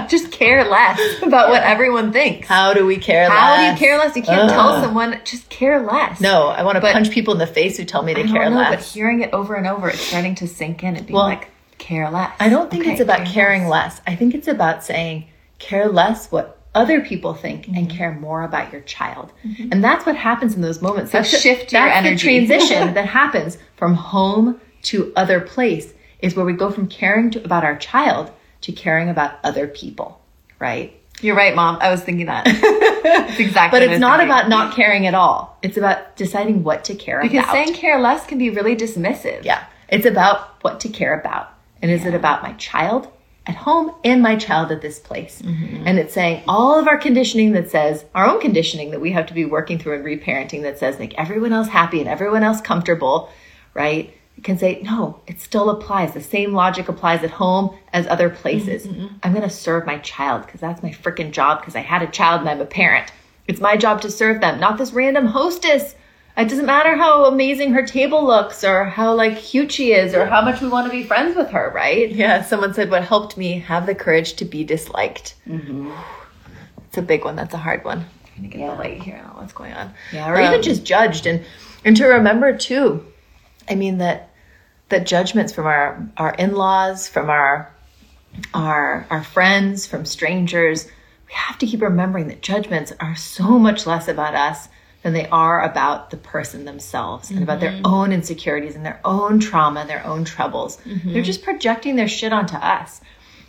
Just care less about what everyone thinks. How do we care less? How do you care less? You can't Ugh. tell someone just care less. No, I want to But- punch people in the face who tell me to I care know, less. but hearing it over and over, it's starting to sink in and being Well, like, care less. I don't think Okay, it's about care caring less. I think it's about saying care less what other people think Mm-hmm. and care more about your child. And that's what happens in those moments. So That's the- shift your that's energy. The transition that happens from home to other place is where we go from caring to, about our child to caring about other people, right? You're right, mom. I was thinking that. It's exactly. But it's not thinking. about not caring at all. It's about deciding what to care because about. saying care less can be really dismissive. Yeah. It's about what to care about. And is it about my child at home and my child at this place? Mm-hmm. And it's saying all of our conditioning that says, our own conditioning that we have to be working through and reparenting that says, make everyone else happy and everyone else comfortable, right? Can say, no, it still applies. The same logic applies at home as other places. Mm-hmm, mm-hmm. I'm going to serve my child because that's my freaking job because I had a child and I'm a parent. It's my job to serve them, not this random hostess. It doesn't matter how amazing her table looks or how like cute she is or how much we want to be friends with her, right? Yeah, someone said what helped me have the courage to be disliked. Mm-hmm. It's a big one. That's a hard one. I'm gonna get the light here. Don't what's going on. Yeah, or even Um, just judged and and to remember too. I mean that that judgments from our our in-laws, from our our our friends, from strangers, we have to keep remembering that judgments are so much less about us than they are about the person themselves and about their mm-hmm. own insecurities and their own trauma and their own troubles. They're mm-hmm. just projecting their shit onto us.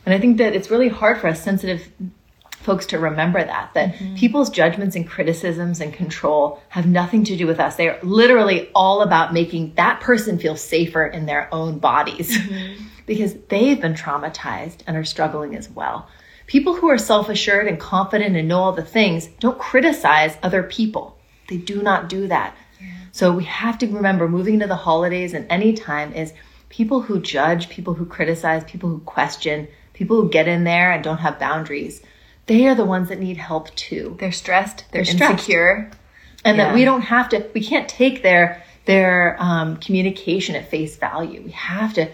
And I think that it's really hard for us sensitive folks to remember that that mm-hmm. people's judgments and criticisms and control have nothing to do with us. They are literally all about making that person feel safer in their own bodies. Mm-hmm. Because they've been traumatized and are struggling as well. People who are self-assured and confident and know all the things don't criticize other people. They do not do that. So we have to remember moving into the holidays and any time is people who judge, people who criticize, people who question, people who get in there and don't have boundaries. They are the ones that need help too. They're stressed. They're, They're stressed. insecure. And that we don't have to, we can't take their, their um, communication at face value. We have to,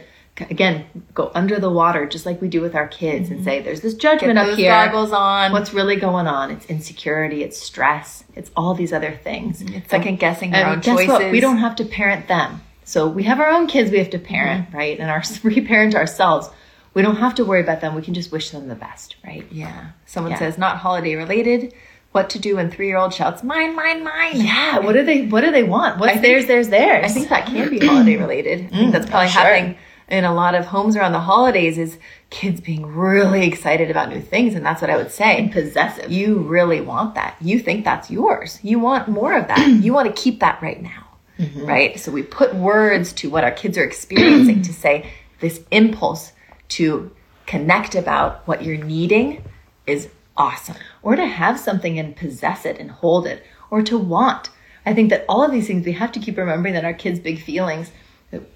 again, go under the water just like we do with our kids and say, there's this judgment up those here. goggles on. What's really going on? It's insecurity, it's stress, it's all these other things. It's second guessing And own guess choices. what? We don't have to parent them. So we have our own kids we have to parent, Mm-hmm. right? And our reparent ourselves. We don't have to worry about them. We can just wish them the best, right? Yeah. Someone Yeah. says not holiday related. What to do when three year old shouts mine, mine, mine. Yeah. What do they What do they want? What's I think- theirs? Theirs. Theirs. I think that can be holiday related. I think that's probably oh, sure. happening in a lot of homes around the holidays is kids being really excited about new things. And that's what I would say. possessive. You really want that. You think that's yours. You want more of that. you want to keep that right now. Mm-hmm. Right? So we put words to what our kids are experiencing to say this impulse to connect about what you're needing is awesome. or to have something and possess it and hold it, or to want. I think that all of these things we have to keep remembering that our kids' big feelings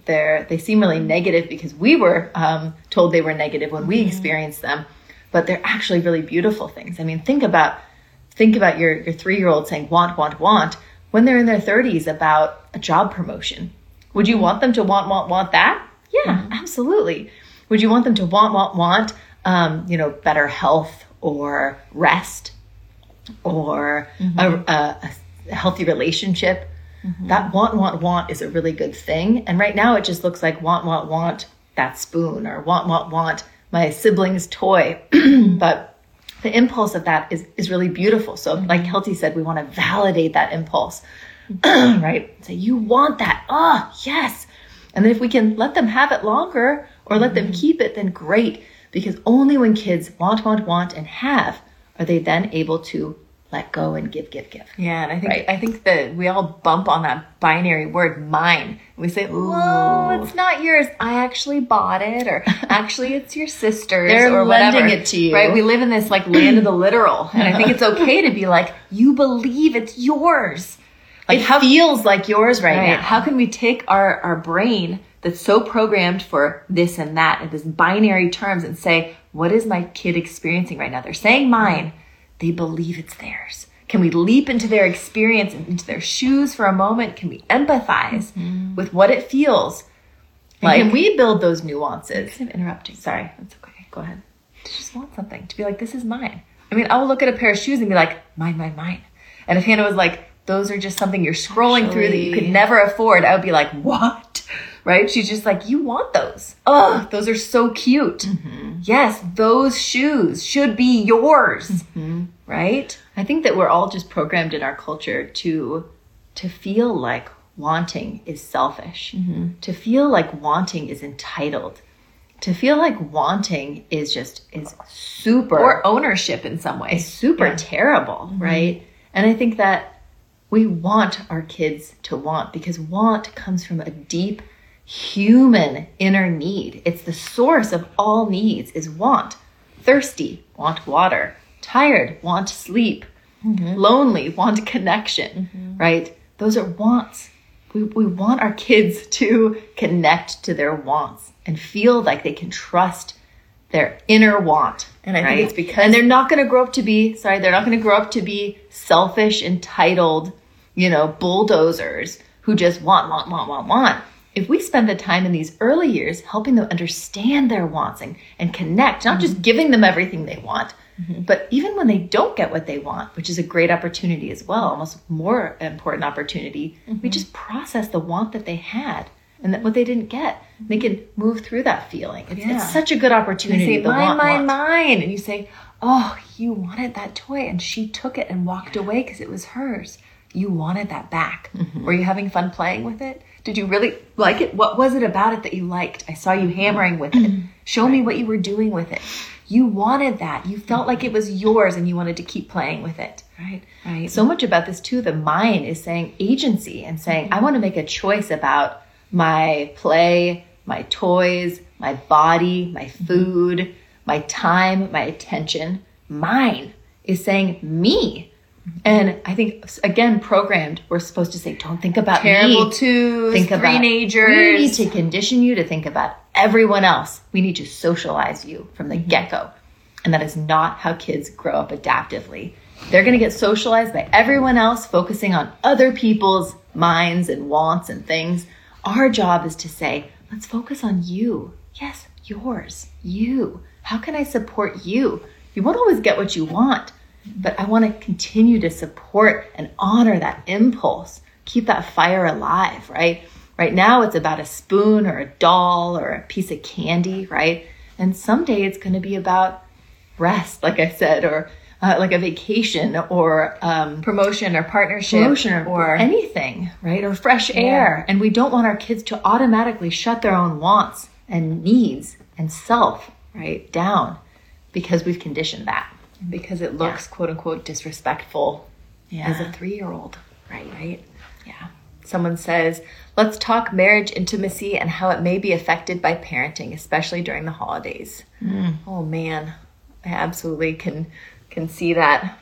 they're they seem really negative because we were um, told they were negative when we mm-hmm. experienced them, but they're actually really beautiful things. I mean, think about think about your your three year old saying want want want when they're in their thirties about a job promotion. Would you mm-hmm. want them to want want want that? Yeah, mm-hmm. absolutely. Would you want them to want want want um, you know better health or rest or a, mm-hmm. a, a healthy relationship. Mm-hmm. That want, want, want is a really good thing. And right now it just looks like want, want, want that spoon or want, want, want my sibling's toy. but the impulse of that is, is really beautiful. So, mm-hmm. like Kelty said, we want to validate that impulse, right? Say, you want that. Oh, yes. And then if we can let them have it longer or let them mm-hmm. keep it, then great. Because only when kids want, want, want, and have are they then able to let go and give, give, give. Yeah, and I think Right. I think that we all bump on that binary word mine. We say, "Well, it's not yours. I actually bought it," or "Actually, it's your sister's," They're or whatever. it to you. Right? We live in this like land of the literal, and I think it's okay to be like, "You believe it's yours." Like It feels like yours right, Right. now. How can we take our, our brain that's so programmed for this and that and this binary terms and say, what is my kid experiencing right now? They're saying mine. They believe it's theirs. Can we leap into their experience and into their shoes for a moment? Can we empathize mm-hmm. with what it feels like, can we build those nuances? I'm interrupting. Sorry. That's okay. Go ahead. To just want something. To be like, this is mine. I mean, I will look at a pair of shoes and be like, mine, mine, mine. And if Hannah was like, those are just something you're scrolling through that you could never afford, I would be like, what? Right? She's just like, you want those. Oh, those are so cute. Mm-hmm. Yes, those shoes should be yours. Mm-hmm. Right? I think that we're all just programmed in our culture to to feel like wanting is selfish, mm-hmm. to feel like wanting is entitled, to feel like wanting is just is super Or ownership in some way. super terrible, right? And I think that we want our kids to want because want comes from a deep human inner need. It's the source of all needs is want. Thirsty, want water. Tired, want sleep. Mm-hmm. Lonely, want connection, mm-hmm. right? Those are wants. we, we want our kids to connect to their wants and feel like they can trust their inner want. And I right? think it's because and they're not going to grow up to be sorry, they're not going to grow up to be selfish, entitled, you know, bulldozers who just want, want, want, want, want. If we spend the time in these early years helping them understand their wants and, and connect, not just mm-hmm. giving them everything they want, mm-hmm. but even when they don't get what they want, which is a great opportunity as well, almost more important opportunity, we mm-hmm. just process the want that they had and that what they didn't get. They can move through that feeling. It's, Yeah. it's such a good They opportunity. say, the mine, want, mine, want. mine. And you say, oh, you wanted that toy and she took it and walked away because it was hers. You wanted that back. Mm-hmm. Were you having fun playing with it? Did you really like it? What was it about it that you liked? I saw you hammering with it. Show me what you were doing with it. You wanted that. You felt like it was yours and you wanted to keep playing with it. Right. Right. So much about this too. The mind is saying agency and saying, mm-hmm. I want to make a choice about my play, my toys, my body, my mm-hmm. food, my time, my attention. Mine is saying me. And I think again, programmed, we're supposed to say, don't think about Terrible me. twos, Think about teenagers. We need to condition you to think about everyone else. We need to socialize you from the Mm-hmm. get go. And that is not how kids grow up adaptively. They're going to get socialized by everyone else, focusing on other people's minds and wants and things. Our job is to say, let's focus on you. Yes, yours, you. How can I support you? You won't always get what you want, but I want to continue to support and honor that impulse. Keep that fire alive, right? Right now, it's about a spoon or a doll or a piece of candy, right? And someday it's going to be about rest, like I said, or uh, like a vacation or um, promotion or partnership promotion or, or anything, right? Or fresh air. And we don't want our kids to automatically shut their own wants and needs and self, right, down because we've conditioned that. Because it looks quote unquote disrespectful Yeah. as a three year old. right. Right? Yeah. Someone says, let's talk marriage intimacy and how it may be affected by parenting, especially during the holidays. Mm. Oh man, I absolutely can can see that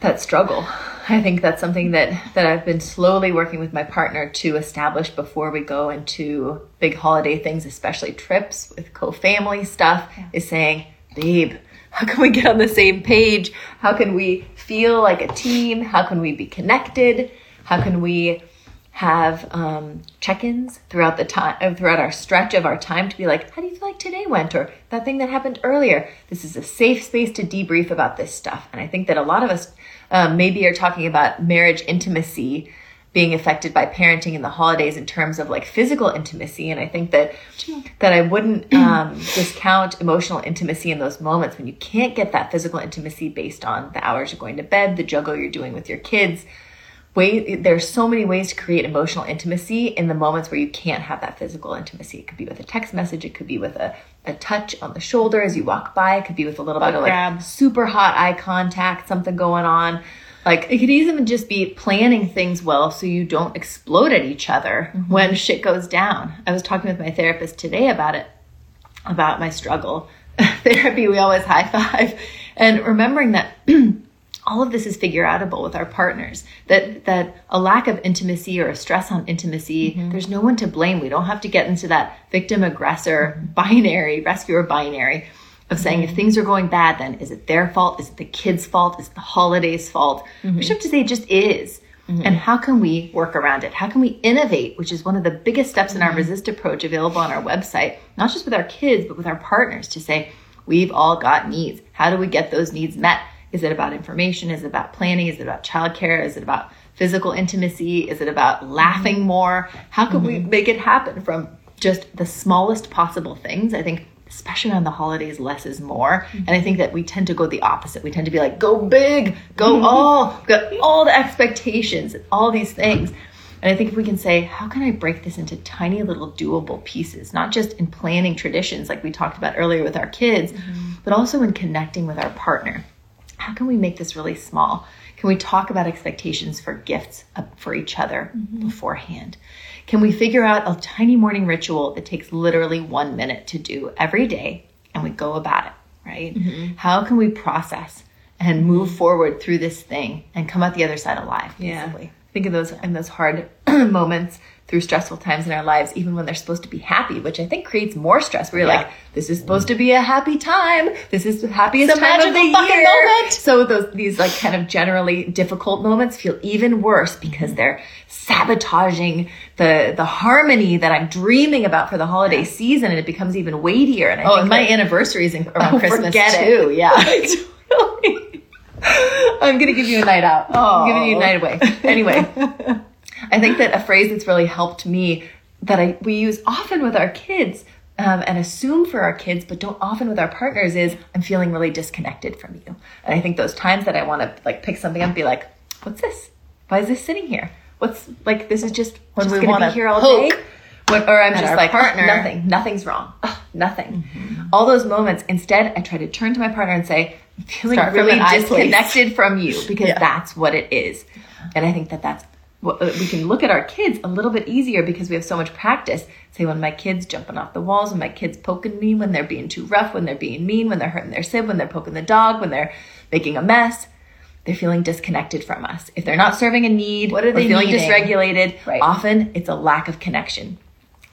that struggle. I think that's something that that I've been slowly working with my partner to establish before we go into big holiday things, especially trips with co-family stuff, is saying, babe, how can we get on the same page? How can we feel like a team? How can we be connected? How can we have um, check-ins throughout the time uh, throughout our stretch of our time to be like how do you feel like today went or that thing that happened earlier this is a safe space to debrief about this stuff and i think that a lot of us um, maybe are talking about marriage intimacy being affected by parenting in the holidays in terms of like physical intimacy. And i think that that i wouldn't um, discount emotional intimacy in those moments when you can't get that physical intimacy based on the hours you're going to bed the juggle you're doing with your kids. Way there's so many ways to create emotional intimacy in the moments where you can't have that physical intimacy. It could be with a text message. It could be with a, a touch on the shoulder as you walk by. It could be with a little bit of like grab. super hot eye contact something going on like It could even just be planning things well so you don't explode at each other mm-hmm. when shit goes down. I was talking with my therapist today about it, about my struggle. Therapy, we always high five. And remembering that all of this is figure outable with our partners. That that a lack of intimacy or a stress on intimacy, mm-hmm. there's no one to blame. We don't have to get into that victim aggressor mm-hmm. binary, rescuer binary of saying if things are going bad, then is it their fault? Is it the kid's fault? Is it the holidays' fault? Mm-hmm. We should have to say it just is. Mm-hmm. And how can we work around it? How can we innovate, which is one of the biggest steps in our mm-hmm. resist approach available on our website, not just with our kids, but with our partners to say, we've all got needs. How do we get those needs met? Is it about information? Is it about planning? Is it about childcare? Is it about physical intimacy? Is it about laughing more? How can we make it happen from just the smallest possible things? I think especially around the holidays, less is more. Mm-hmm. And I think that we tend to go the opposite. We tend to be like, go big, go mm-hmm. all, got all the expectations, and all these things. And I think if we can say, how can I break this into tiny little doable pieces, not just in planning traditions like we talked about earlier with our kids, mm-hmm. but also in connecting with our partner. How can we make this really small? Can we talk about expectations for gifts uh, for each other beforehand? Can we figure out a tiny morning ritual that takes literally one minute to do every day and we go about it, right? How can we process and move forward through this thing and come out the other side alive, Yeah. think of those in those hard moments through stressful times in our lives, even when they're supposed to be happy, which I think creates more stress. Where you're Yeah. like, this is supposed to be a happy time. This is the happiest It's time of the year. moment. So those these like kind of generally difficult moments feel even worse because mm-hmm. they're sabotaging the the harmony that I'm dreaming about for the holiday season, and it becomes even weightier. And I Oh, and my is in- around Oh, Christmas forget it. too. Yeah. I'm gonna give you a night out. Oh. I'm giving you a night away. Oh. Anyway, I think that a phrase that's really helped me that I we use often with our kids um, and assume for our kids, but don't often with our partners is I'm feeling really disconnected from you. And I think those times that I want to like pick something up and be like, what's this? Why is this sitting here? What's like this is just When just we gonna wanna be here all day. What, or I'm just like ah, partner. "Oh, nothing, nothing's wrong, oh, nothing. Mm-hmm. All those moments. Instead, I try to turn to my partner and say, "I'm feeling Start really an I place. disconnected from you because Yeah. that's what it is." And I think that that's Uh, we can look at our kids a little bit easier because we have so much practice. Say when my kids jumping off the walls, when my kids poking me, when they're being too rough, when they're being mean, when they're hurting their sib, when they're poking the dog, when they're making a mess. They're feeling disconnected from us. If they're not serving a need, What are they feeling needing? dysregulated, Right. often it's a lack of connection.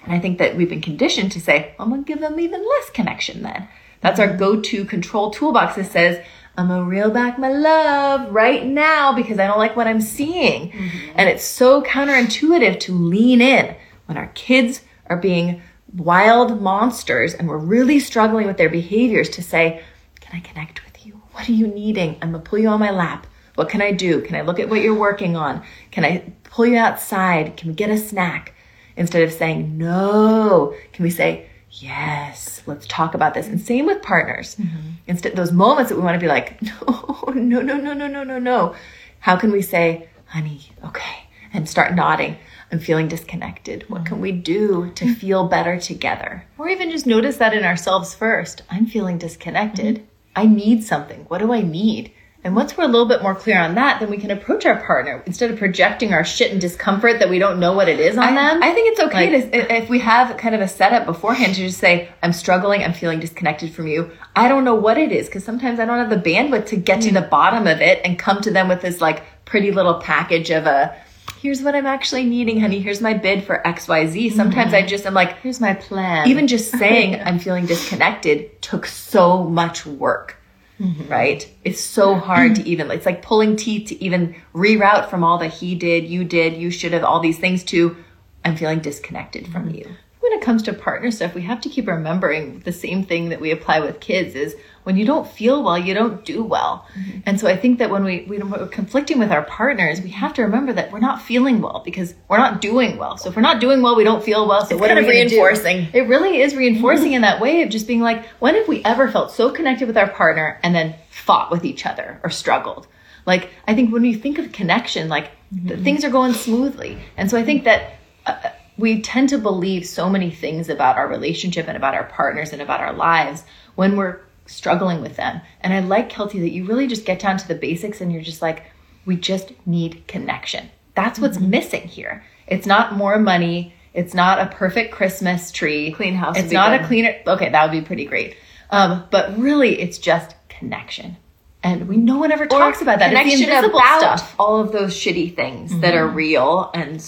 And I think that we've been conditioned to say, I'm going to give them even less connection then. That's our go to control toolbox that says, I'm to reel back my love right now because I don't like what I'm seeing. Mm-hmm. And it's so counterintuitive to lean in when our kids are being wild monsters and we're really struggling with their behaviors to say, Can I connect with you? What are you needing? I'm to pull you on my lap. What can I do? Can I look at what you're working on? Can I pull you outside? Can we get a snack? Instead of saying no, can we say, yes, let's talk about this? And same with partners. Mm-hmm. Instead, those moments that we want to be like, no, no, no, no, no, no, no, no. How can we say, honey, okay, and start nodding? I'm feeling disconnected. What can we do to mm-hmm. feel better together? Or even just notice that in ourselves first. I'm feeling disconnected. Mm-hmm. I need something. What do I need? And once we're a little bit more clear on that, then we can approach our partner instead of projecting our shit and discomfort that we don't know what it is on I, them. I think it's okay Like- to, if we have kind of a setup beforehand to just say, I'm struggling, I'm feeling disconnected from you. I don't know what it is because sometimes I don't have the bandwidth to get to the mm. bottom of it and come to them with this like pretty little package of a, here's what I'm actually needing, honey. Here's my bid for XYZ. Sometimes I mm. just, I'm like, Here's my plan. even just saying I'm feeling disconnected took so much work. Mm-hmm. Right? It's so hard to even, it's like pulling teeth to even reroute from all that he did, you did, you should have, all these things to I'm feeling disconnected from mm-hmm. you. when it comes to partner stuff, we have to keep remembering the same thing that we apply with kids is when you don't feel well, you don't do well. Mm-hmm. And so I think that when we, we we're conflicting with our partners, we have to remember that we're not feeling well because we're not doing well. So if we're not doing well, we don't feel well. So what kind are we reinforcing. It really is reinforcing in that way of just being like, when have we ever felt so connected with our partner and then fought with each other or struggled? Like, I think when you think of connection, like th- mm-hmm. things are going smoothly. And so I think that uh, uh, we tend to believe so many things about our relationship and about our partners and about our lives when we're struggling with them. And I like, Kelty, that you really just get down to the basics and you're just like, we just need connection. That's what's missing here. It's not more money. It's not a perfect Christmas tree. Clean house It's not good. a cleaner. Okay, that would be pretty great. Um, but really, it's just connection. And we no one ever talks about that. It's the Connection invisible about stuff. all of those shitty things that are real and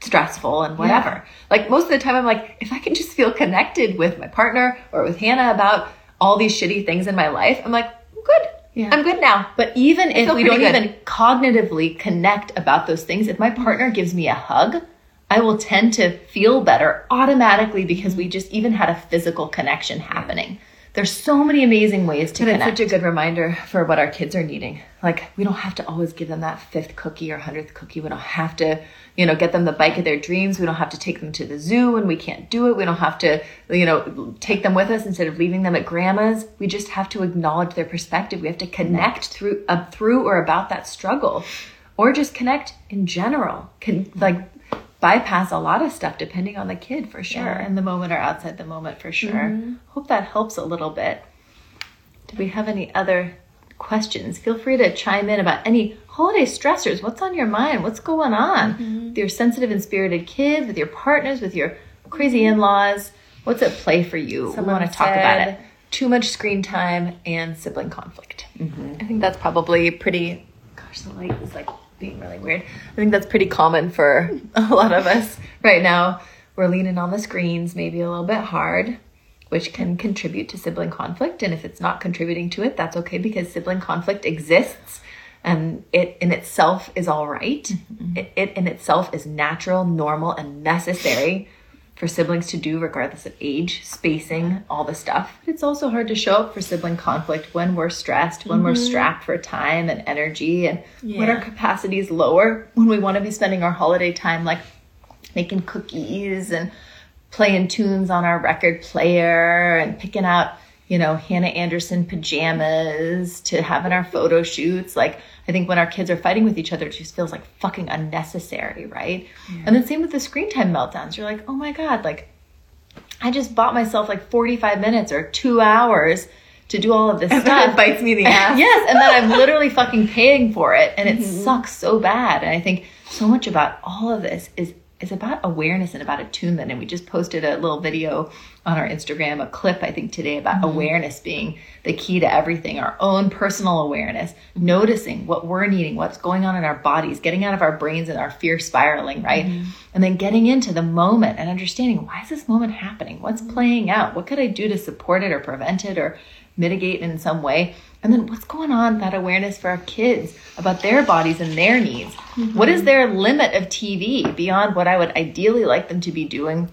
stressful and whatever. Yeah. Like most of the time, I'm like, if I can just feel connected with my partner or with Hannah about all these shitty things in my life, I'm like, I'm good. Yeah. I'm good now. But even if we don't good. even cognitively connect about those things, if my partner gives me a hug, I will tend to feel better automatically because we just even had a physical connection happening. There's so many amazing ways to But it's connect. such a good reminder for what our kids are needing. Like we don't have to always give them that fifth cookie or hundredth cookie. We don't have to, you know, get them the bike of their dreams. We don't have to take them to the zoo when we can't do it. We don't have to, you know, take them with us instead of leaving them at grandma's. We just have to acknowledge their perspective. We have to connect through, uh, through or about that struggle, or just connect in general. Can like bypass a lot of stuff depending on the kid for sure. Sure. In the moment or outside the moment for sure. Hope that helps a little bit. Do we have any other questions? Feel free to chime in about any holiday stressors. What's on your mind? What's going on with your sensitive and spirited kids, with your partners, with your crazy in laws? What's at play for you? we want to talk about it. Too much screen time and sibling conflict. Mm-hmm. I think that's probably pretty. Gosh, the light is like being really weird. I think that's pretty common for a lot of us right now. We're leaning on the screens, maybe a little bit hard, which can contribute to sibling conflict. And if it's not contributing to it, that's okay because sibling conflict exists and it in itself is all right. Mm-hmm. It, it in itself is natural, normal, and necessary for siblings to do, regardless of age, spacing, all the stuff. It's also hard to show up for sibling conflict when we're stressed, when we're strapped for time and energy, and when Mm-hmm. Our capacity is lower, when we want to be spending our holiday time like making cookies and playing tunes on our record player and picking out, you know, Hanna Andersson pajamas to have in our photo shoots. Like, I think when our kids are fighting with each other, it just feels like fucking unnecessary, right? And then same with the screen time meltdowns. You're like, oh my God, like, I just bought myself like 45 minutes or two hours to do all of this and stuff. it bites me in the ass. yes, and then I'm literally fucking paying for it, and it Mm-hmm. sucks so bad. And I think so much about all of this is is about awareness and about attunement. And we just posted a little video on our Instagram, a clip I think today about Mm-hmm. awareness being the key to everything. Our own personal awareness, noticing what we're needing, what's going on in our bodies, getting out of our brains and our fear spiraling, right? Mm-hmm. And then getting into the moment and understanding why is this moment happening? What's Mm-hmm. playing out? What could I do to support it or prevent it or mitigate in some way? And then what's going on, that awareness for our kids about their bodies and their needs? Mm-hmm. What is their limit of TV beyond what I would ideally like them to be doing?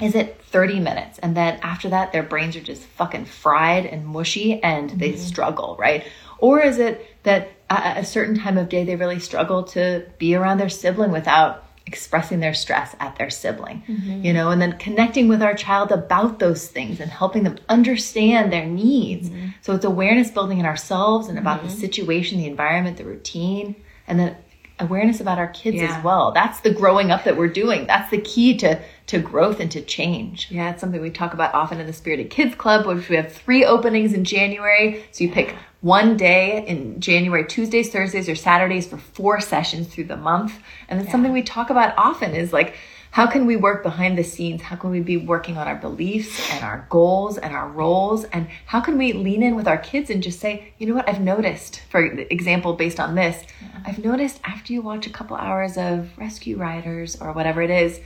Is it 30 minutes? And then after that, their brains are just fucking fried and mushy and they mm-hmm. struggle, right? Or is it that at a certain time of day, they really struggle to be around their sibling without expressing their stress at their sibling, mm-hmm. you know, and then connecting with our child about those things and helping them understand their needs. Mm-hmm. So it's awareness building in ourselves and about the mm-hmm. situation, the environment, the routine, and then awareness about our kids Yeah. as well. That's the growing up that we're doing. That's the key to to growth and to change. Yeah, it's something we talk about often in the Spirited Kids Club, which we have three openings in January. So you pick one day in January, Tuesdays, Thursdays, or Saturdays for four sessions through the month. And it's something we talk about often is like, how can we work behind the scenes? How can we be working on our beliefs and our goals and our roles? And how can we lean in with our kids and just say, you know what, I've noticed, for example, based on this, I've noticed after you watch a couple hours of Rescue Riders or whatever it is,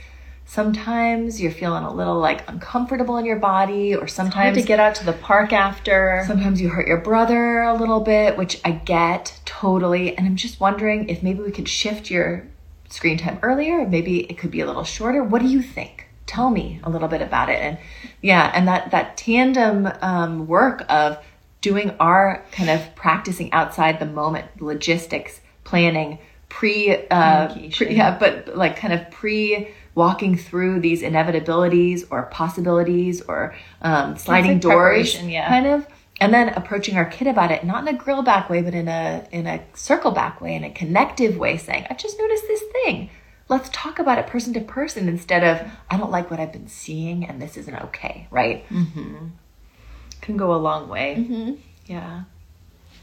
sometimes you're feeling a little like uncomfortable in your body or Time sometimes to get out to the park after. sometimes you hurt your brother a little bit which i get totally and i'm just wondering if maybe we could shift your screen time earlier maybe it could be a little shorter. What do you think? Tell me a little bit about it. And yeah and that that tandem um, work of doing our kind of practicing outside the moment logistics planning pre, uh, pre yeah but like kind of pre walking through these inevitabilities or possibilities or um, sliding like doors yeah. kind of and then approaching our kid about it not in a grill back way but in a in a circle back way in a connective way saying i just noticed this thing let's talk about it person to person instead of i don't like what i've been seeing and this isn't okay right mm-hmm. Can go a long way. Mm-hmm. yeah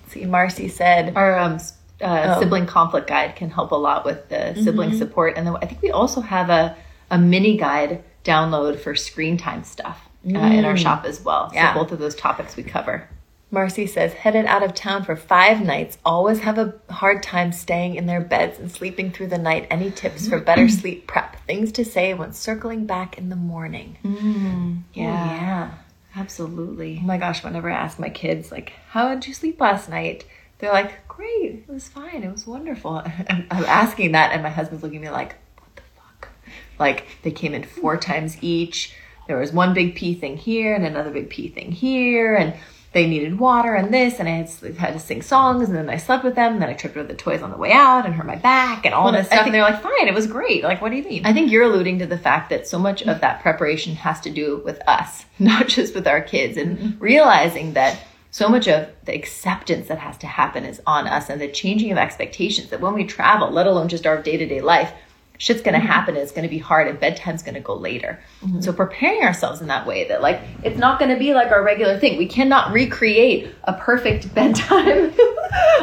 See, Marcy said our um, uh, Oh. sibling conflict guide can help a lot with the sibling support, and then I think we also have a a mini guide download for screen time stuff uh, in our mm. shop as well. Yeah. So both of those topics we cover. Marcy says, headed out of town for five nights, always have a hard time staying in their beds and sleeping through the night. Any tips for better mm. sleep prep? Things to say when circling back in the morning. Mm. Oh, yeah. yeah. Absolutely. Oh my gosh, whenever I ask my kids, like, how did you sleep last night? They're like, great, it was fine, it was wonderful. I'm, I'm asking that, and my husband's looking at me like, what the fuck? Like, they came in four times each. There was one big pee thing here and another big pee thing here, and they needed water and this, and I had, to- had to sing songs, and then I slept with them, and then I tripped over the toys on the way out and hurt my back and all Well, this stuff. think- and they're like, fine, it was great. Like, what do you mean? I think you're alluding to the fact that so much of that preparation has to do with us, not just with our kids, and mm-hmm. realizing that so much of the acceptance that has to happen is on us and the changing of expectations that when we travel, let alone just our day to day life, shit's gonna mm-hmm. happen it's gonna be hard and bedtime's gonna go later. Mm-hmm. So preparing ourselves in that way that like it's not gonna be like our regular thing. We cannot recreate a perfect bedtime.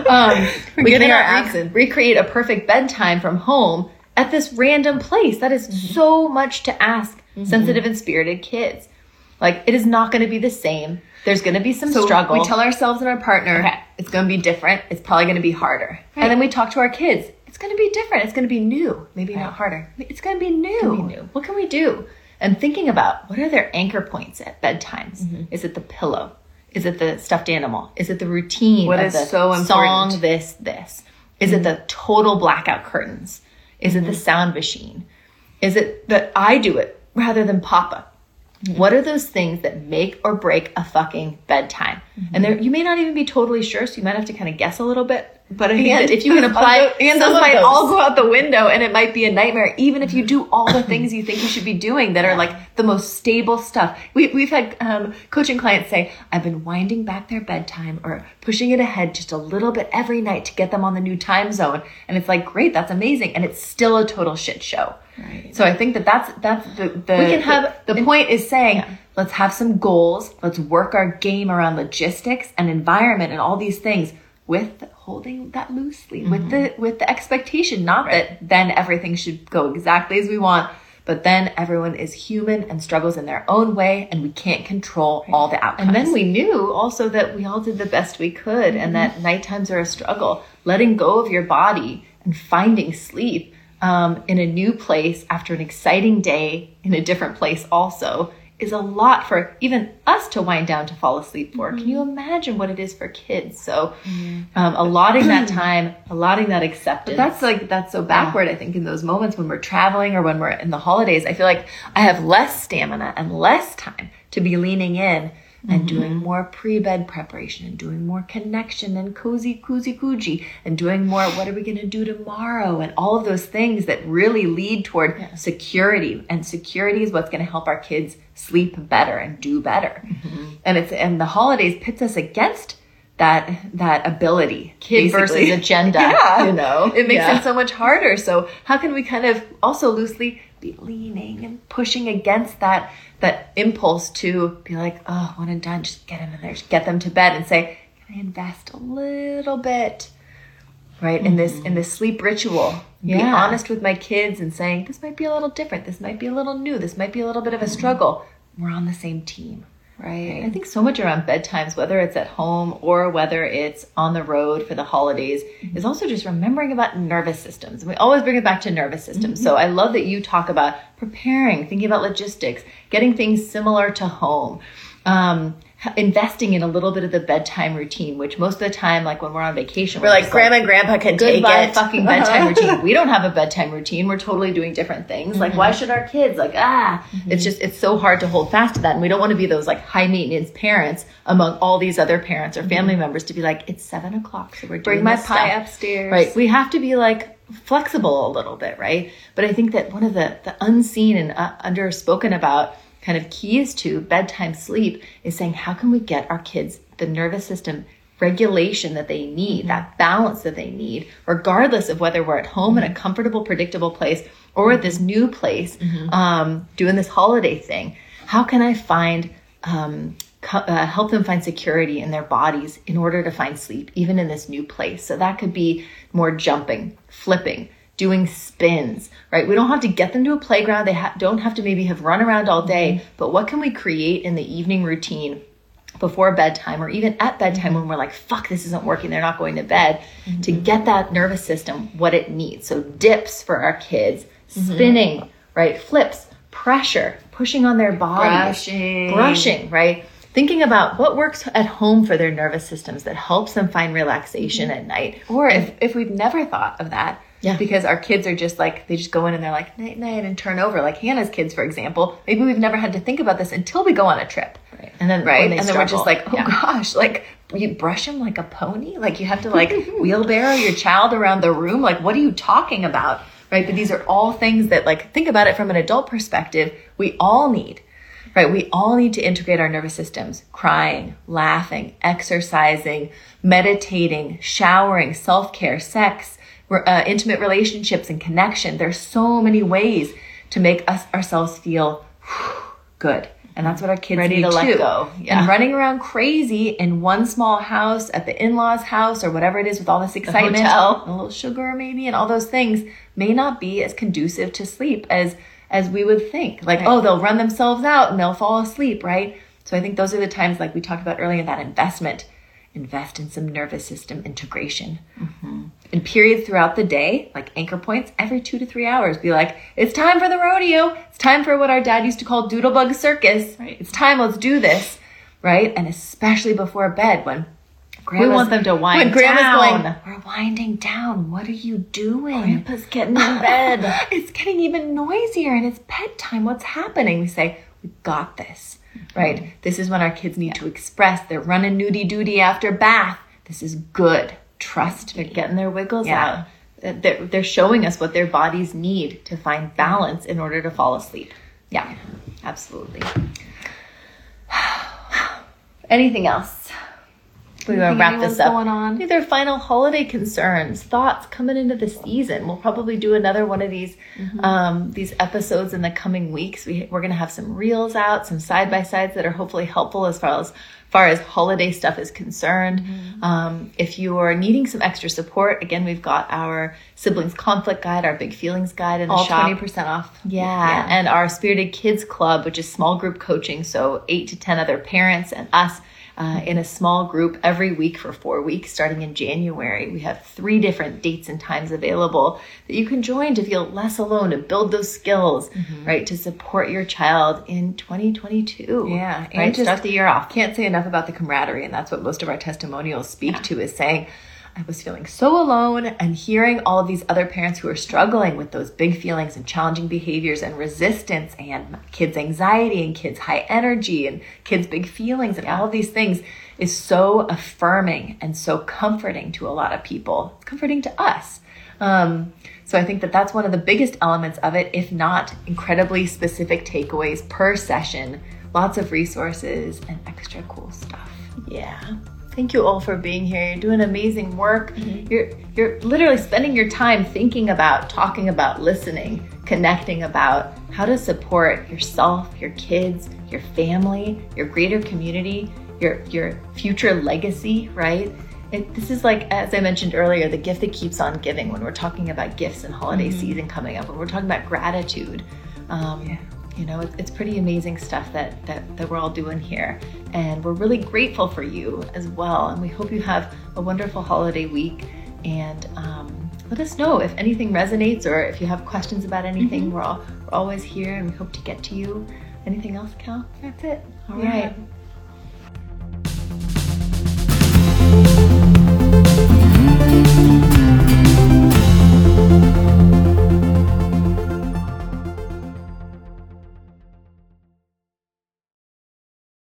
um, we getting our cannot abs recreate a perfect bedtime from home at this random place. That is mm-hmm. so much to ask sensitive and spirited kids. Like it is not going to be the same. There's going to be some So struggle. we tell ourselves and our partner, Okay. it's going to be different. It's probably going to be harder. And then we talk to our kids. It's going to be different. It's going to be new. Maybe not harder. It's going to be new. Be new. What can we do? And thinking about what are their anchor points at bedtimes? Mm-hmm. Is it the pillow? Is it the stuffed animal? Is it the routine? What is so important? Song, this, this. Is it mm-hmm. the total blackout curtains? Is it the mm-hmm. sound machine? Is it that I do it rather than Papa? Mm-hmm. What are those things that make or break a fucking bedtime? And there, you may not even be totally sure, so you might have to kind of guess a little bit. But I that if you can apply, and those might those- all go out the window, and it might be a nightmare, even if you do all the things you think you should be doing that are like the most stable stuff. We, we've had um, coaching clients say, "I've been winding back their bedtime or pushing it ahead just a little bit every night to get them on the new time zone," and it's like, "Great, that's amazing," and it's still a total shit show. Right. So I think that that's that's the the We can have- the, the point is saying let's have some goals let's work our game around logistics and environment and all these things with holding that loosely with the with the expectation not that then everything should go exactly as we want but then everyone is human and struggles in their own way and we can't control all the outcomes And then we knew also that we all did the best we could and that night times are a struggle. Letting go of your body and finding sleep um, in a new place after an exciting day in a different place also is a lot for even us to wind down to fall asleep for. Can you imagine what it is for kids? So um, allotting that time, allotting that acceptance. That's like that's so backward. I think in those moments when we're traveling or when we're in the holidays, I feel like I have less stamina and less time to be leaning in and mm-hmm. doing more pre-bed preparation and doing more connection and cozy cozy coogie and doing more what are we going to do tomorrow? And all of those things that really lead toward security. And security is what's going to help our kids sleep better and do better. Mm-hmm. And it's and the holidays pits us against that that ability Kid versus agenda, yeah. you know? it makes Yeah. it so much harder. So how can we kind of also loosely be leaning and pushing against that that impulse to be like oh when i'm done just get them in there just get them to bed and say can i invest a little bit? Right? In this in this sleep ritual. Be honest with my kids and saying this might be a little different. This might be a little new. This might be a little bit of a struggle. We're on the same team right I think so much around bedtimes, whether it's at home or whether it's on the road for the holidays, is also just remembering about nervous systems. And we always bring it back to nervous systems. So I love that you talk about preparing, thinking about logistics, getting things similar to home. Um, investing in a little bit of the bedtime routine, which most of the time, like when we're on vacation, we're like just grandma and grandpa can take it fucking bedtime routine. We don't have a bedtime routine. We're totally doing different things. Like, why should our kids? Like, ah, it's just it's so hard to hold fast to that, and we don't want to be those like high maintenance parents among all these other parents or family members to be like, it's seven o'clock, so we're doing bring my this pie stuff." upstairs Right. We have to be like flexible a little bit, right? But I think that one of the the unseen and uh, underspoken about kind of keys to bedtime sleep is saying how can we get our kids the nervous system regulation that they need, that balance that they need, regardless of whether we're at home in a comfortable, predictable place or at this new place, um, doing this holiday thing. How can I find um, co- uh, help them find security in their bodies in order to find sleep, even in this new place. So that could be more jumping, flipping, doing spins, right? We don't have to get them to a playground. They ha- don't have to maybe have run around all day, mm-hmm. but what can we create in the evening routine? Before bedtime, or even at bedtime when we're like, fuck, this isn't working, they're not going to bed, to mm-hmm. get that nervous system what it needs. So, dips for our kids, mm-hmm. spinning, right? Flips, pressure, pushing on their bodies, Brushing. brushing, right? Thinking about what works at home for their nervous systems that helps them find relaxation at night. Or if, if we've never thought of that, Yeah. because our kids are just like, they just go in and they're like, night, night, and turn over. Like Hannah's kids, for example, maybe we've never had to think about this until we go on a trip. Right. And then, Right. And then we're just like, oh Yeah. gosh, like you brush him like a pony? Like you have to like wheelbarrow your child around the room? Like, what are you talking about? Right. But these are all things that, like, think about it from an adult perspective, we all need. Right. We all need to integrate our nervous systems crying, laughing, exercising, meditating, showering, self care, sex, uh, intimate relationships, and connection. There's so many ways to make us ourselves feel good. And that's what our kids Ready need to let too. go. Yeah. And running around crazy in one small house at the in-laws house or whatever it is with all this excitement, a little sugar maybe, and all those things may not be as conducive to sleep as as we would think. Like, oh, they'll run themselves out and they'll fall asleep, right? So I think those are the times, like we talked about earlier, that investment invest in some nervous system integration. Mm-hmm. In periods throughout the day, like anchor points, every two to three hours, be like, it's time for the rodeo. It's time for what our dad used to call doodlebug circus. Right. It's time, let's do this. Right? And especially before bed when Grandma's, we want them to wind when grandma's down. going, we're winding down. What are you doing? Grandpa's getting in bed. it's getting even noisier and it's bedtime. What's happening? We say, we've got this, mm-hmm. right? This is when our kids need yeah. to express. They're running nudie duty after bath. This is good. Trust They're getting their wiggles yeah. out. They're, they're showing us what their bodies need to find balance in order to fall asleep. Yeah, absolutely. Anything else? We to wrap this up. Going on? These are final holiday concerns, thoughts coming into the season. We'll probably do another one of these mm-hmm. um, these episodes in the coming weeks. We, we're going to have some reels out, some side by sides that are hopefully helpful as far as far as holiday stuff is concerned. Mm-hmm. Um, if you are needing some extra support, again, we've got our siblings conflict guide, our big feelings guide the All 20% off. Yeah. yeah. And our spirited kids club, which is small group coaching. So eight to 10 other parents and us uh, in a small group every week for four weeks starting in January. We have three different dates and times available that you can join to feel less alone, to build those skills, mm-hmm. right? To support your child in 2022. Yeah. Right. And just, start the year off. Can't say enough about the camaraderie. And that's what most of our testimonials speak yeah. to is saying, I was feeling so alone and hearing all of these other parents who are struggling with those big feelings and challenging behaviors and resistance and kids' anxiety and kids' high energy and kids' big feelings and yeah. all of these things is so affirming and so comforting to a lot of people. It's comforting to us. Um, so I think that that's one of the biggest elements of it, if not incredibly specific takeaways per session, lots of resources and extra cool stuff. Yeah. Thank you all for being here. You're doing amazing work. Mm-hmm. You're you're literally spending your time thinking about, talking about, listening, connecting about how to support yourself, your kids, your family, your greater community, your your future legacy, right? And this is like as I mentioned earlier, the gift that keeps on giving when we're talking about gifts and holiday mm-hmm. season coming up, when we're talking about gratitude. Um, yeah you know it's, pretty amazing stuff that, that that we're all doing here. And we're really grateful for you as well. And we hope you have a wonderful holiday week. And um, let us know if anything resonates or if you have questions about anything. Mm-hmm. we're all we're always here and we hope to get to you. Anything else cal? That's it. All yeah. right.